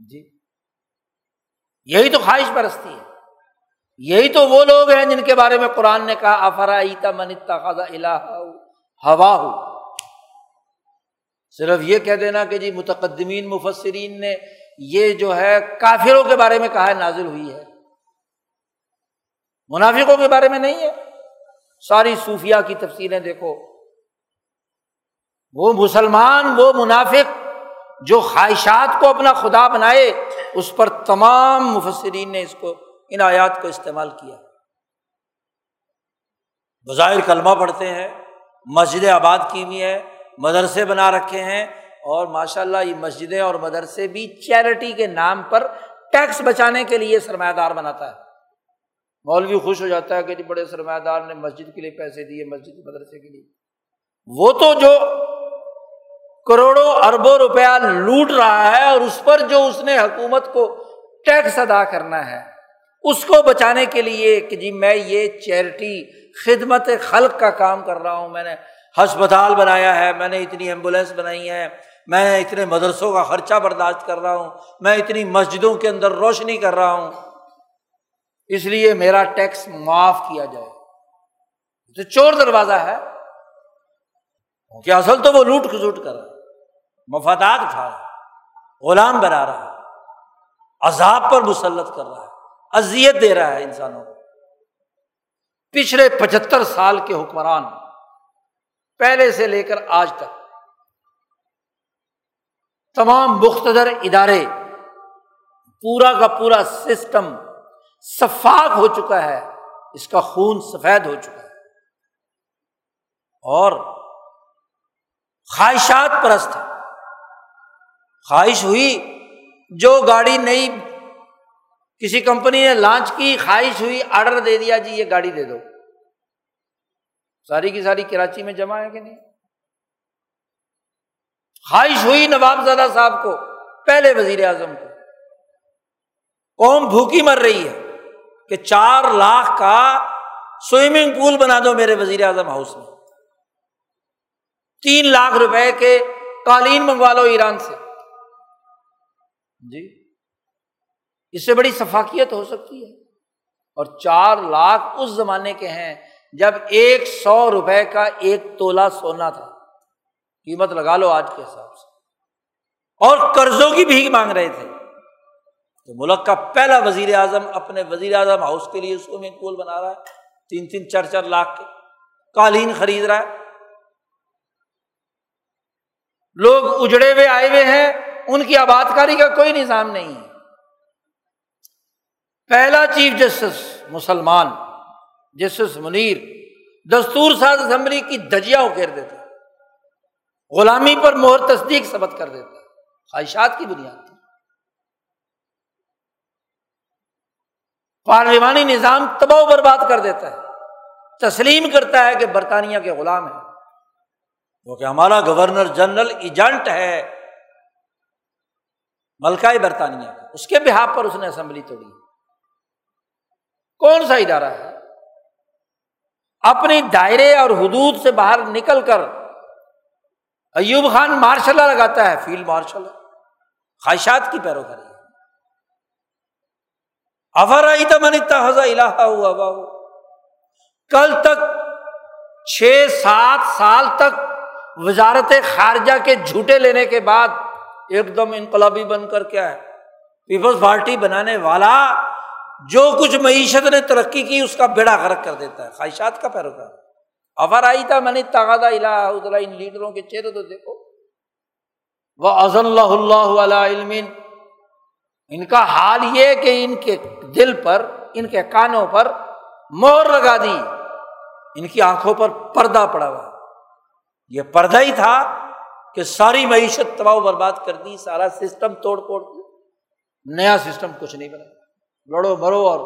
جی۔ یہی تو خواہش پرستی ہے۔ یہی تو وہ لوگ ہیں جن کے بارے میں قرآن نے کہا افرا منتا خاصا الہ ہوا ہو صرف یہ کہہ دینا کہ جی متقدمین، مفسرین نے یہ جو ہے کافروں کے بارے میں کہا ہے، نازل ہوئی ہے۔ منافقوں کے بارے میں نہیں ہے۔ ساری صوفیہ کی تفصیلیں دیکھو۔ وہ مسلمان، وہ منافق جو خواہشات کو اپنا خدا بنائے، اس پر تمام مفسرین نے اس کو، ان آیات کو استعمال کیا بظاہر کلمہ پڑھتے ہیں مسجد آباد کی بھی ہے مدرسے بنا رکھے ہیں، اور ماشاء اللہ یہ مسجدیں اور مدرسے بھی چیریٹی کے نام پر ٹیکس بچانے کے لیے سرمایہ دار بناتا ہے۔ مولوی خوش ہو جاتا ہے کہ جی بڑے سرمایہ دار نے مسجد کے لیے پیسے دیے، مسجد مدرسے کے لیے۔ وہ تو جو کروڑوں اربوں روپیہ لوٹ رہا ہے اور اس پر جو اس نے حکومت کو ٹیکس ادا کرنا ہے، اس کو بچانے کے لیے کہ جی میں یہ چیریٹی خدمت خلق کا کام کر رہا ہوں، میں نے ہسپتال بنایا ہے، میں نے اتنی ایمبولینس بنائی ہے، میں اتنے مدرسوں کا خرچہ برداشت کر رہا ہوں، میں اتنی مسجدوں کے اندر روشنی کر رہا ہوں۔ اس لیے میرا ٹیکس معاف کیا جائے۔ تو چور دروازہ ہے۔ کہ اصل تو وہ لوٹ کھسوٹ کر رہا ہے۔ مفادات اٹھا رہا ہے، غلام بنا رہا ہے، عذاب پر مسلط کر رہا ہے، اذیت دے رہا ہے انسانوں کو۔ پچھلے پچہتر سال کے حکمران، پہلے سے لے کر آج تک، تمام مختدر ادارے، پورا کا پورا سسٹم شفاق ہو چکا ہے، اس کا خون سفید ہو چکا ہے۔ اور خواہشات پرست ہے خواہش ہوئی، جو گاڑی نئی کسی کمپنی نے لانچ کی، خواہش ہوئی، آرڈر دے دیا جی یہ گاڑی دے دو۔ ساری کی ساری کراچی میں جمع ہے کہ نہیں؟ خواہش ہوئی نواب زادہ صاحب کو، پہلے وزیر اعظم کو۔ قوم بھوکی مر رہی ہے کہ چار لاکھ کا سوئمنگ پول بنا دو میرے وزیر اعظم ہاؤس میں۔ تین لاکھ روپے کے قالین منگوا لو ایران سے۔ جی؟ اس سے بڑی سفاکیت ہو سکتی ہے۔ اور چار لاکھ اس زمانے کے ہیں جب ایک سو روپے کا ایک تولا سونا تھا۔ قیمت لگا لو آج کے حساب سے۔ اور قرضوں کی بھی مانگ رہے تھے۔ تو ملک کا پہلا وزیر اعظم اپنے وزیر اعظم ہاؤس کے لیے سوئمنگ پول بنا رہا ہے۔ تین تین چار چار لاکھ کے۔ قالین خرید رہا ہے۔ لوگ اجڑے ہوئے آئے ہوئے ہیں۔ ان کی آباد کاری کا کوئی نظام نہیں۔ ہے پہلا چیف جسٹس مسلمان، جسٹس منیر، دستور ساز اسمبلی کی دجیا اکیر دیتا غلامی پر مہر تصدیق سبق کر دیتا خواہشات کی بنیاد پارلیمانی نظام تباہ و برباد کر دیتا ہے۔ تسلیم کرتا ہے کہ برطانیہ کے غلام ہیں کیونکہ ہمارا گورنر جنرل ایجنٹ ہے۔ ملکہ برطانیہ کا۔ اس کے بحاف پر اس نے اسمبلی توڑی۔ کون سا ادارہ ہے؟ اپنی دائرے اور حدود سے باہر نکل کر ایوب خان مارشل لگاتا ہے، فیلڈ مارشل۔ خواہشات کی پیروکاری۔ افر آئی تمن اتنا الہ ہوا کل تک چھ سات سال تک وزارت خارجہ کے جھوٹے لینے کے بعد ایک دم انقلابی بن کر کیا ہے؟ پیپلز پارٹی بنانے والا جو کچھ معیشت نے ترقی کی، اس کا بیڑا غرق کر دیتا ہے۔ خواہشات کا پیروکار۔ افر آئی تھا، میں نے تغادہ الہ ان لیڈروں کے چہرے تو دیکھو۔ وہ از اللہ اللہ علم ان کا حال یہ کہ ان کے دل پر، ان کے کانوں پر مور لگا دی۔ ان کی آنکھوں پر پردہ پڑا ہوا۔ یہ پردہ ہی تھا۔ کہ ساری معیشت تباہ برباد کر دی، سارا سسٹم توڑ پھوڑ دی۔ نیا سسٹم کچھ نہیں بنا لڑو، مرو اور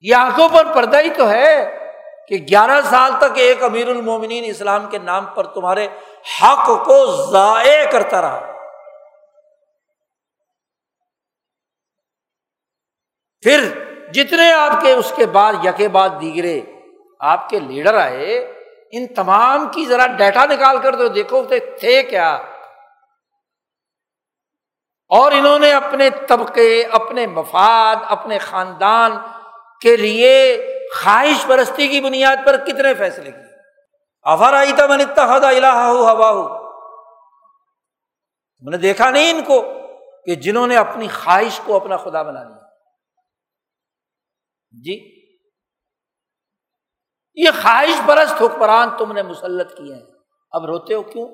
یہ آنکھوں پر پردہ ہی تو ہے کہ گیارہ سال تک ایک امیر المومنین اسلام کے نام پر تمہارے حق کو ضائع کرتا رہا۔ پھر جتنے آپ کے اس کے بعد یکے بعد دیگرے آپ کے لیڈر آئے ان تمام کی ذرا ڈیٹا نکال کر تو دیکھو تھے کیا۔ اور انہوں نے اپنے طبقے، اپنے مفاد، اپنے خاندان کے لیے خواہش پرستی کی بنیاد پر کتنے فیصلے کیے۔ افر آئی تھا من اتحاد الہ ہو ہوا ہو میں نے دیکھا نہیں ان کو کہ جنہوں نے اپنی خواہش کو اپنا خدا بنا لیا۔ جی؟ یہ خواہش پرست حکمران تم نے مسلط کیے ہیں۔ اب روتے ہو کیوں؟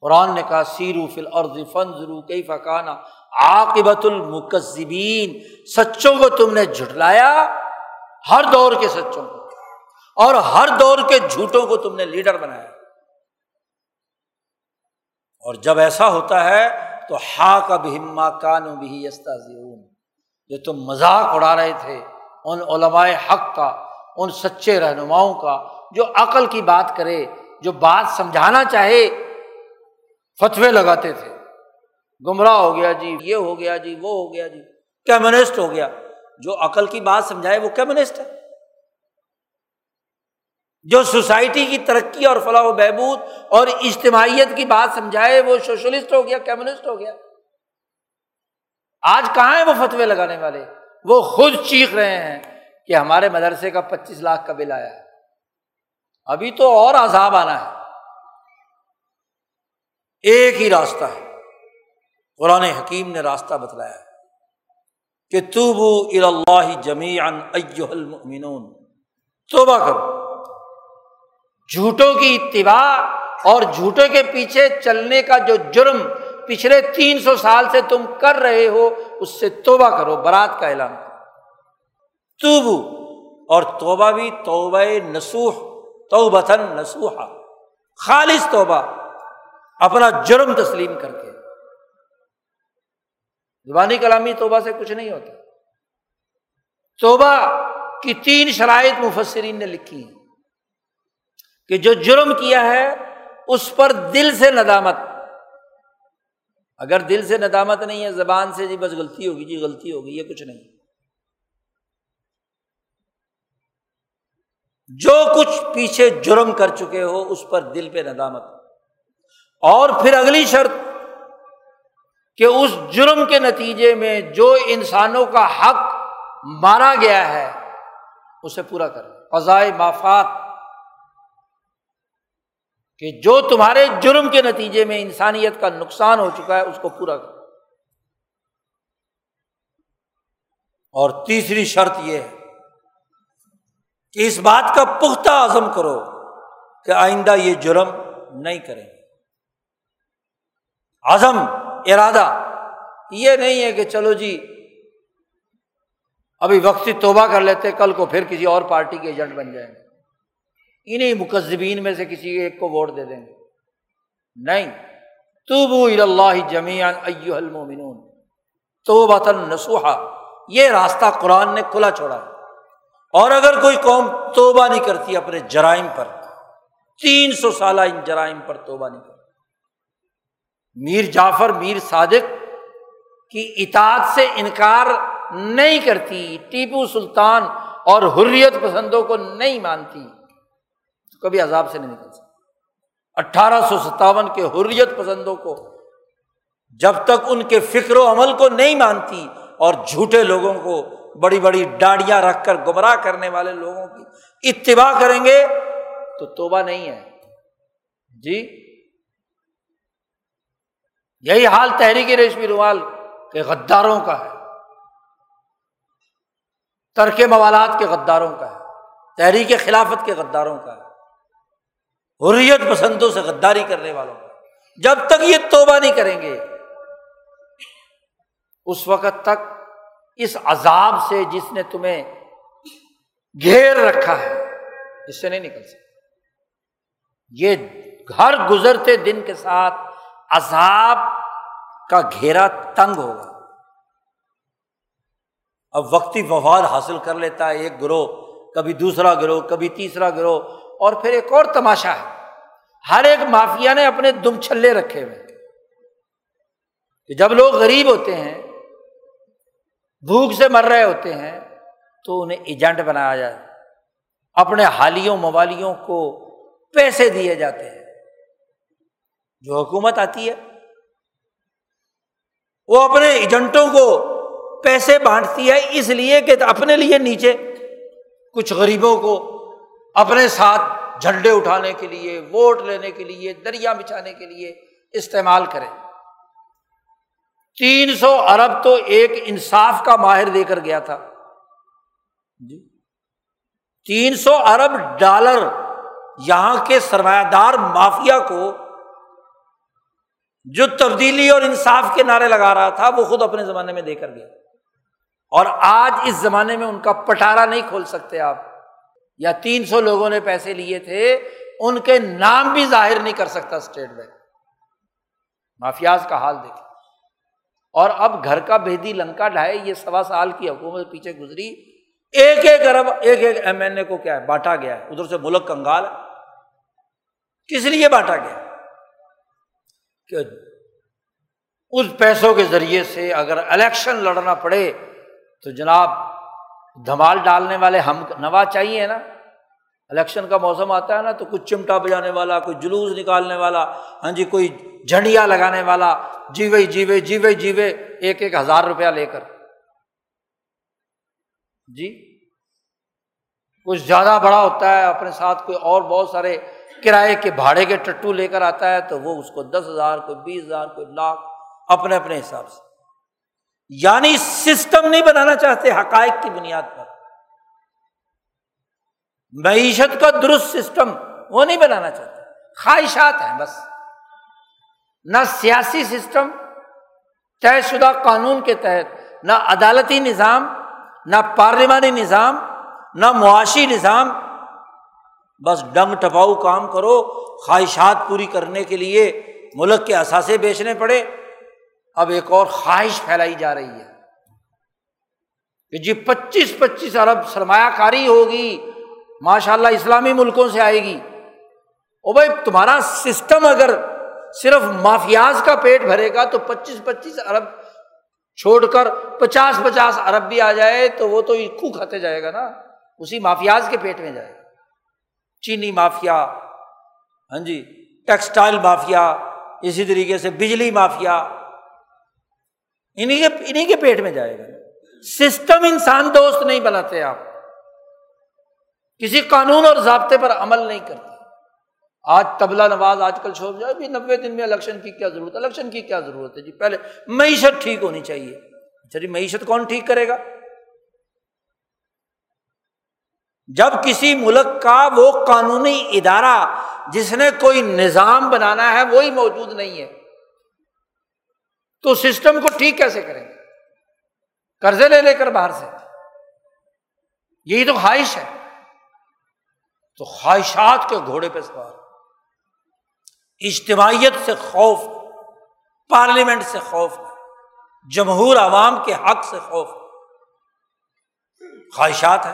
قرآن نے کہا سیرو فل اور فنزرو کئی فکانا عاقبت المکذبین۔ سچوں کو تم نے جھٹلایا، ہر دور کے سچوں کو۔ اور ہر دور کے جھوٹوں کو تم نے لیڈر بنایا۔ اور جب ایسا ہوتا ہے، تو ہا کا بھی کانو بھی جو تم مذاق اڑا رہے تھے، ان علمائے حق کا ان سچے رہنماؤں کا، جو عقل کی بات کرے، جو بات سمجھانا چاہے، فتوے لگاتے تھے۔ گمراہ ہو گیا جی یہ ہو گیا جی وہ ہو گیا جی کمیونسٹ ہو گیا۔ جو عقل کی بات سمجھائے، وہ کمیونسٹ ہے۔ جو سوسائٹی کی ترقی اور فلاح و بہبود اور اجتماعیت کی بات سمجھائے، وہ سوشلسٹ ہو گیا کمیونسٹ ہو گیا۔ آج کہاں ہے وہ فتوے لگانے والے؟ وہ خود چیخ رہے ہیں۔ کہ ہمارے مدرسے کا پچیس لاکھ کا بل آیا ہے۔ ابھی تو اور عذاب آنا ہے۔ ایک ہی راستہ ہے۔ قرآن حکیم نے راستہ بتلایا کہ تو بو اللہ جمی المؤمنون۔ توبہ کرو۔ جھوٹوں کی اتباع اور جھوٹوں کے پیچھے چلنے کا جو جرم پچھلے تین سو سال سے تم کر رہے ہو، اس سے توبہ کرو، برات کا اعلان کرو۔ توبو اور توبہ بھی توبہ نسوح توبتن نسوحا خالص توبہ، اپنا جرم تسلیم کر کے۔ زبانی کلامی توبہ سے کچھ نہیں ہوتا۔ توبہ کی تین شرائط مفسرین نے لکھی ہیں کہ جو جرم کیا ہے، اس پر دل سے ندامت۔ اگر دل سے ندامت نہیں ہے، زبان سے جی بس غلطی ہوگی جی غلطی ہوگی، یہ کچھ نہیں۔ جو کچھ پیچھے جرم کر چکے ہو، اس پر دل پہ ندامت۔ اور پھر اگلی شرط کہ اس جرم کے نتیجے میں جو انسانوں کا حق مارا گیا ہے، اسے پورا کر۔ فضائے مافات۔ کہ جو تمہارے جرم کے نتیجے میں انسانیت کا نقصان ہو چکا ہے، اس کو پورا کرو اور تیسری شرط یہ ہے کہ اس بات کا پختہ عزم کرو کہ آئندہ یہ جرم نہیں کریں عزم، ارادہ، یہ نہیں ہے کہ چلو جی ابھی وقتی توبہ کر لیتے، کل کو پھر کسی اور پارٹی کے ایجنٹ بن جائیں گے۔ انہیں مقزبین میں سے کسی ایک کو ووٹ دے دیں گے۔ نہیں۔ توبو اللہ جمیان المومنون تو بطن نسوحا یہ راستہ قرآن نے کھلا چھوڑا اور اگر کوئی قوم توبہ نہیں کرتی اپنے جرائم پر، تین سو سالہ ان جرائم پر توبہ نہیں کرتی۔ میر جعفر، میر صادق کی اطاعت سے انکار نہیں کرتی، ٹیپو سلطان اور حریت پسندوں کو نہیں مانتی۔ کبھی عذاب سے نہیں نکل سکتا اٹھارہ سو ستاون کے حریت پسندوں کو جب تک ان کے فکر و عمل کو نہیں مانتی اور جھوٹے لوگوں کو بڑی بڑی ڈاڑیاں رکھ کر گمراہ کرنے والے لوگوں کی اتباع کریں گے تو توبہ نہیں ہے۔ جی؟ یہی حال تحریک ریشمی رومال کے غداروں کا ہے۔ ترک موالات کے غداروں کا ہے۔ تحریک خلافت کے غداروں کا ہے۔ حریت پسندوں سے غداری کرنے والوں کا جب تک یہ توبہ نہیں کریں گے، اس وقت تک اس عذاب سے جس نے تمہیں گھیر رکھا ہے، اس سے نہیں نکل سکتے یہ ہر گزرتے دن کے ساتھ عذاب کا گھیرا تنگ ہوگا۔ اب وقتی وفاد حاصل کر لیتا ہے ایک گروہ، کبھی دوسرا گروہ، کبھی تیسرا گروہ، اور پھر ایک اور تماشا ہے۔ ہر ایک مافیا نے اپنے دم چھلے رکھے ہوئے۔ کہ جب لوگ غریب ہوتے ہیں بھوک سے مر رہے ہوتے ہیں تو انہیں ایجنٹ بنایا جائے۔ اپنے حالیوں موالیوں کو پیسے دیے جاتے ہیں۔ جو حکومت آتی ہے، وہ اپنے ایجنٹوں کو پیسے بانٹتی ہے، اس لیے کہ اپنے لیے نیچے کچھ غریبوں کو اپنے ساتھ جھنڈے اٹھانے کے لیے، ووٹ لینے کے لیے، دریا بچھانے کے لیے استعمال کرے تین سو ارب تو ایک انصاف کا ماہر دے کر گیا تھا۔ جی۔ تین سو ارب ڈالر یہاں کے سرمایہ دار مافیا کو جو تبدیلی اور انصاف کے نعرے لگا رہا تھا وہ خود اپنے زمانے میں دے کر گیا۔ اور آج اس زمانے میں ان کا پٹارا نہیں کھول سکتے آپ۔ یا تین سو لوگوں نے پیسے لیے تھے ان کے نام بھی ظاہر نہیں کر سکتا اسٹیٹ بینک۔ مافیاز کا حال دیکھیں۔ اور اب گھر کا بےدی لنکا ڈھائے، یہ سوا سال کی حکومت پیچھے گزری۔ ایک ایک ارب ایک ایک ایم این اے کو کیا ہے، بانٹا گیا ہے۔ ادھر سے ملک کنگال ہے۔ کس لیے بانٹا گیا؟ کہ اس پیسوں کے ذریعے سے اگر الیکشن لڑنا پڑے تو جناب دھمال ڈالنے والے ہم نوا چاہیے نا۔ الیکشن کا موسم آتا ہے نا تو کچھ چمٹا بجانے والا کوئی جلوس نکالنے والا ہاں جی کوئی جھنڈیا لگانے والا، جیوے جیوے جیوے جیوے، ایک ایک ہزار روپیہ لے کر۔ جی کچھ زیادہ بڑا ہوتا ہے، اپنے ساتھ کوئی اور بہت سارے کرائے کے بھاڑے کے ٹٹو لے کر آتا ہے تو وہ اس کو دس ہزار، کوئی بیس ہزار، کوئی لاکھ، اپنے اپنے حساب سے۔ یعنی سسٹم نہیں بنانا چاہتے، حقائق کی بنیاد پر۔ معیشت کا درست سسٹم وہ نہیں بنانا چاہتے۔ خواہشات ہیں بس۔ نہ سیاسی سسٹم طے شدہ قانون کے تحت، نہ عدالتی نظام، نہ پارلیمانی نظام، نہ معاشی نظام۔ بس ڈنگ ٹپاؤ کام کرو، خواہشات پوری کرنے کے لیے ملک کے اثاثے بیچنے پڑے۔ اب ایک اور خواہش پھیلائی جا رہی ہے کہ جی پچیس پچیس ارب سرمایہ کاری ہوگی۔ ماشاء اللہ اسلامی ملکوں سے آئے گی۔ او بھائی، تمہارا سسٹم اگر صرف مافیاز کا پیٹ بھرے گا تو پچیس پچیس ارب چھوڑ کر پچاس پچاس ارب بھی آ جائے تو وہ تو خو کھاتے جائے گا نا۔ اسی مافیاز کے پیٹ میں جائے گا۔ چینی مافیا ہاں جی ٹیکسٹائل مافیا، اسی طریقے سے بجلی مافیا انہیں کے انہیں کے پیٹ میں جائے گا۔ سسٹم انسان دوست نہیں بناتے آپ۔ کسی قانون اور ضابطے پر عمل نہیں کرتے۔ آج تبلا نواز آج کل چھوڑ جائے۔ بھی نبے دن میں الیکشن کی کیا ضرورت ہے؟ الیکشن کی کیا ضرورت ہے؟ جی پہلے معیشت ٹھیک ہونی چاہیے۔ اچھا جی معیشت کون ٹھیک کرے گا؟ جب کسی ملک کا وہ قانونی ادارہ جس نے کوئی نظام بنانا ہے، وہی موجود نہیں ہے۔ تو سسٹم کو ٹھیک کیسے کریں؟ گے قرضے لے لے کر باہر سے۔ یہی تو خواہش ہے۔ تو خواہشات کے گھوڑے پہ سوار۔ اجتماعیت سے خوف، پارلیمنٹ سے خوف، جمہور عوام کے حق سے خوف۔ خواہشات ہے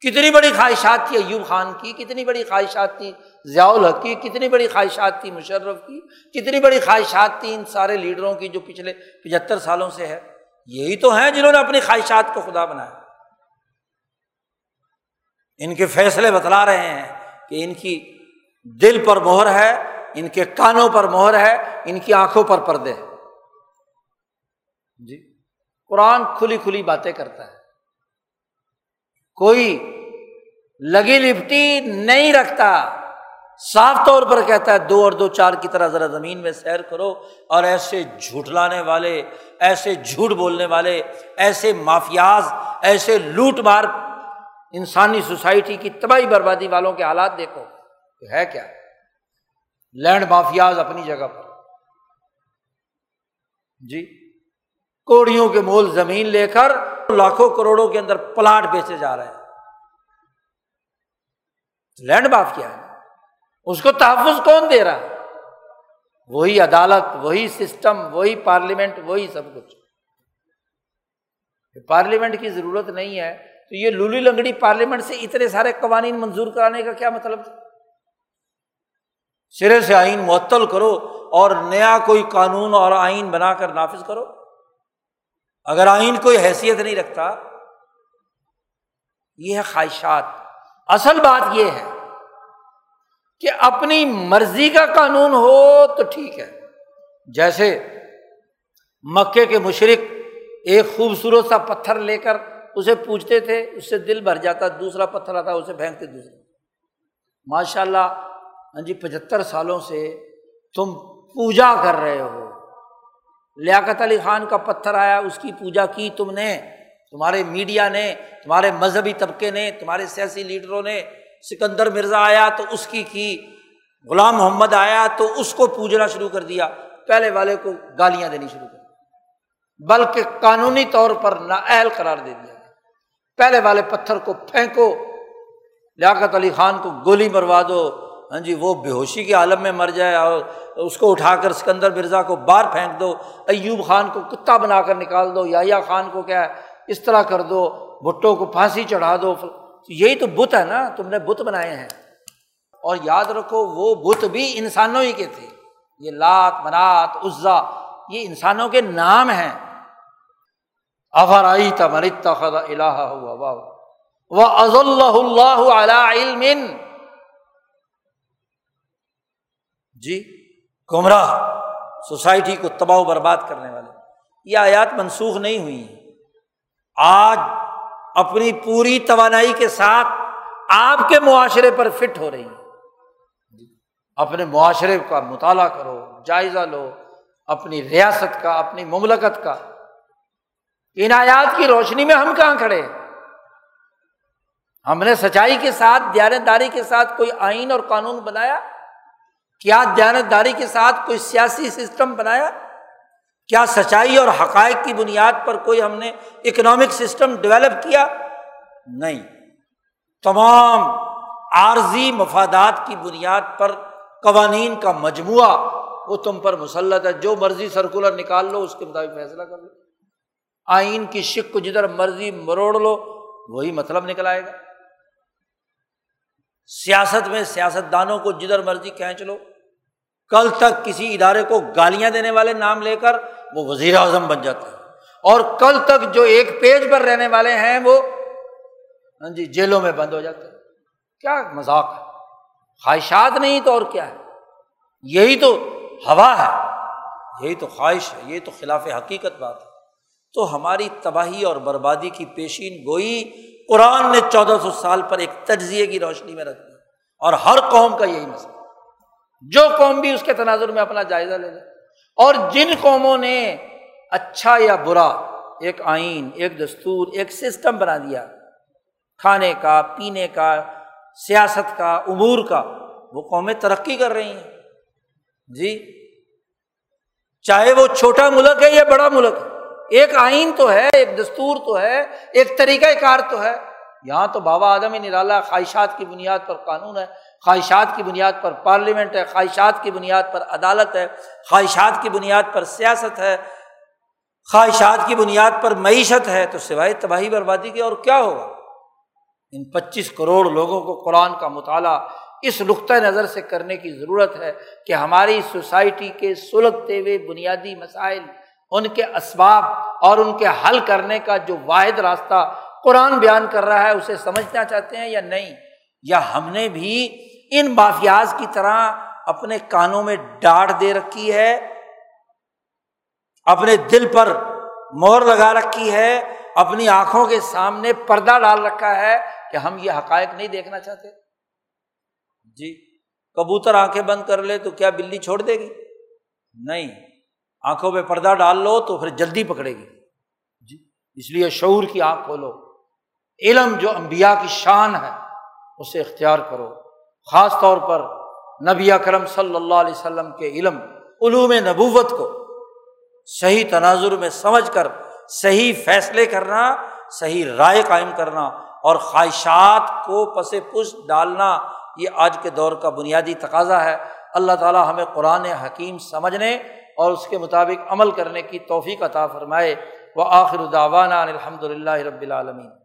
کتنی بڑی خواہشات تھی ایوب خان کی، کتنی بڑی خواہشات تھی ضیاء الحق کی، کتنی بڑی خواہشات تھی مشرف کی، کتنی بڑی خواہشات تھی ان سارے لیڈروں کی جو پچھلے پچہتر سالوں سے ہے۔ یہی تو ہیں جنہوں نے اپنی خواہشات کو خدا بنایا۔ ان کے فیصلے بتلا رہے ہیں کہ ان کی دل پر مہر ہے، ان کے کانوں پر مہر ہے، ان کی آنکھوں پر پردے جی قرآن کھلی کھلی باتیں کرتا ہے۔ کوئی لگی لپٹی نہیں رکھتا۔ صاف طور پر کہتا ہے، دو اور دو چار کی طرح ذرا زمین میں سیر کرو اور ایسے جھوٹلانے والے، ایسے جھوٹ بولنے والے، ایسے مافیاز، ایسے لوٹ مار انسانی سوسائٹی کی تباہی بربادی والوں کے حالات دیکھو ہے کیا؟ لینڈ مافیاز اپنی جگہ پر۔ جی کوڑیوں کے مول زمین لے کر لاکھوں کروڑوں کے اندر پلاٹ بیچے جا رہے ہیں۔ لینڈ مافیا ہے۔ اس کو تحفظ کون دے رہا ہے؟ وہی عدالت، وہی سسٹم، وہی پارلیمنٹ، وہی سب کچھ۔ پارلیمنٹ کی ضرورت نہیں ہے تو یہ لولی لنگڑی پارلیمنٹ سے اتنے سارے قوانین منظور کرانے کا کیا مطلب؟ تھا سرے سے آئین معطل کرو اور نیا کوئی قانون اور آئین بنا کر نافذ کرو۔ اگر آئین کوئی حیثیت نہیں رکھتا، یہ ہے خواہشات۔ اصل بات یہ ہے کہ اپنی مرضی کا قانون ہو تو ٹھیک ہے۔ جیسے مکے کے مشرق ایک خوبصورت سا پتھر لے کر اسے پوچھتے تھے، اس سے دل بھر جاتا، دوسرا پتھر آتا، اسے پھینکتے دوسرے۔ ماشاء اللہ ہاں جی پچہتر سالوں سے تم پوجا کر رہے ہو۔ لیاقت علی خان کا پتھر آیا، اس کی پوجا کی تم نے۔ تمہارے میڈیا نے، تمہارے مذہبی طبقے نے، تمہارے سیاسی لیڈروں نے، سکندر مرزا آیا تو اس کی کی، غلام محمد آیا تو اس کو پوجنا شروع کر دیا۔ پہلے والے کو گالیاں دینی شروع کر بلکہ قانونی طور پر نااہل قرار دے دیا۔ پہلے والے پتھر کو پھینکو، لیاقت علی خان کو گولی مروا دو۔ ہاں جی وہ بے ہوشی کے عالم میں مر جائے اور اس کو اٹھا کر سکندر مرزا کو باہر پھینک دو۔ ایوب خان کو کتا بنا کر نکال دو یا خان کو کیا ہے، اس طرح کر دو۔ بھٹو کو پھانسی چڑھا دو۔ یہی تو بت ہے نا، تم نے بت بنائے ہیں۔ اور یاد رکھو، وہ بت بھی انسانوں ہی کے تھے۔ یہ لات، منات، عزا، یہ انسانوں کے نام ہیں۔ افرائی تھا مرتا خدا ہوا وہ از اللہ اللہ علم. جی گمراہ، سوسائٹی کو تباہ و برباد کرنے والے۔ یہ آیات منسوخ نہیں ہوئی ہیں۔ آج اپنی پوری توانائی کے ساتھ آپ کے معاشرے پر فٹ ہو رہی ہیں۔ اپنے معاشرے کا مطالعہ کرو، جائزہ لو، اپنی ریاست کا، اپنی مملکت کا۔ ان آیات کی روشنی میں ہم کہاں کھڑے ہم نے سچائی کے ساتھ، دیانتداری کے ساتھ کوئی آئین اور قانون بنایا؟ کیا دیانتداری کے ساتھ کوئی سیاسی سسٹم بنایا؟ کیا سچائی اور حقائق کی بنیاد پر کوئی ہم نے اکنامک سسٹم ڈیولپ کیا؟ نہیں۔ تمام عارضی مفادات کی بنیاد پر قوانین کا مجموعہ وہ تم پر مسلط ہے۔ جو مرضی سرکولر نکال لو، اس کے مطابق فیصلہ کر لو۔ آئین کی شک کو جدھر مرضی مروڑ لو، وہی مطلب نکل آئے گا۔ سیاست میں سیاست دانوں کو جدھر مرضی کھینچ لو۔ کل تک کسی ادارے کو گالیاں دینے والے نام لے کر وہ وزیر اعظم بن جاتے ہیں۔ اور کل تک جو ایک پیج پر رہنے والے ہیں وہ ہاں جی جیلوں میں بند ہو جاتے ہیں۔ کیا مذاق ہے؟ خواہشات نہیں تو اور کیا ہے؟ یہی تو ہوا ہے، یہی تو خواہش ہے یہ تو خلاف حقیقت بات ہے۔ تو ہماری تباہی اور بربادی کی پیشین گوئی قرآن نے چودہ سو سال پر ایک تجزیے کی روشنی میں رکھ دی۔ اور ہر قوم کا یہی مسئلہ۔ جو قوم بھی اس کے تناظر میں اپنا جائزہ لے لے۔ اور جن قوموں نے اچھا یا برا، ایک آئین، ایک دستور، ایک سسٹم بنا دیا، کھانے کا، پینے کا، سیاست کا، امور کا، وہ قومیں ترقی کر رہی ہیں۔ جی چاہے وہ چھوٹا ملک ہے یا بڑا ملک ہے ایک آئین تو ہے، ایک دستور تو ہے، ایک طریقۂ کار تو ہے۔ یہاں تو بابا آدم نرالا خواہشات کی بنیاد پر قانون ہے، خواہشات کی بنیاد پر پارلیمنٹ ہے، خواہشات کی بنیاد پر عدالت ہے، خواہشات کی بنیاد پر سیاست ہے، خواہشات کی بنیاد پر معیشت ہے۔ تو سوائے تباہی بربادی کی اور کیا ہوگا؟ ان پچیس کروڑ لوگوں کو قرآن کا مطالعہ اس نقطۂ نظر سے کرنے کی ضرورت ہے کہ ہماری سوسائٹی کے سلگتے ہوئے بنیادی مسائل ان کے اسباب اور ان کے حل کرنے کا جو واحد راستہ قرآن بیان کر رہا ہے، اسے سمجھنا چاہتے ہیں یا نہیں؟ یا ہم نے بھی ان مافیاز کی طرح اپنے کانوں میں ڈانٹ دے رکھی ہے، اپنے دل پر مور لگا رکھی ہے، اپنی آنکھوں کے سامنے پردہ ڈال رکھا ہے کہ ہم یہ حقائق نہیں دیکھنا چاہتے؟ جی کبوتر آنکھیں بند کر لے تو کیا بلی چھوڑ دے گی؟ نہیں۔ آنکھوں پہ پردہ ڈال لو تو پھر جلدی پکڑے گی۔ جی۔ اس لیے شعور کی آنکھ کھولو۔ علم جو امبیا کی شان ہے اسے اختیار کرو۔ خاص طور پر نبی اکرم صلی اللہ علیہ وسلم کے علم علوم نبوت کو صحیح تناظر میں سمجھ کر صحیح فیصلے کرنا صحیح رائے قائم کرنا اور خواہشات کو پس پش ڈالنا یہ آج کے دور کا بنیادی تقاضا ہے۔ اللہ تعالیٰ ہمیں قرآن حکیم سمجھنے اور اس کے مطابق عمل کرنے کی توفیق عطا فرمائے۔ وہ آخر داوانہ الحمد للہ رب العالمین۔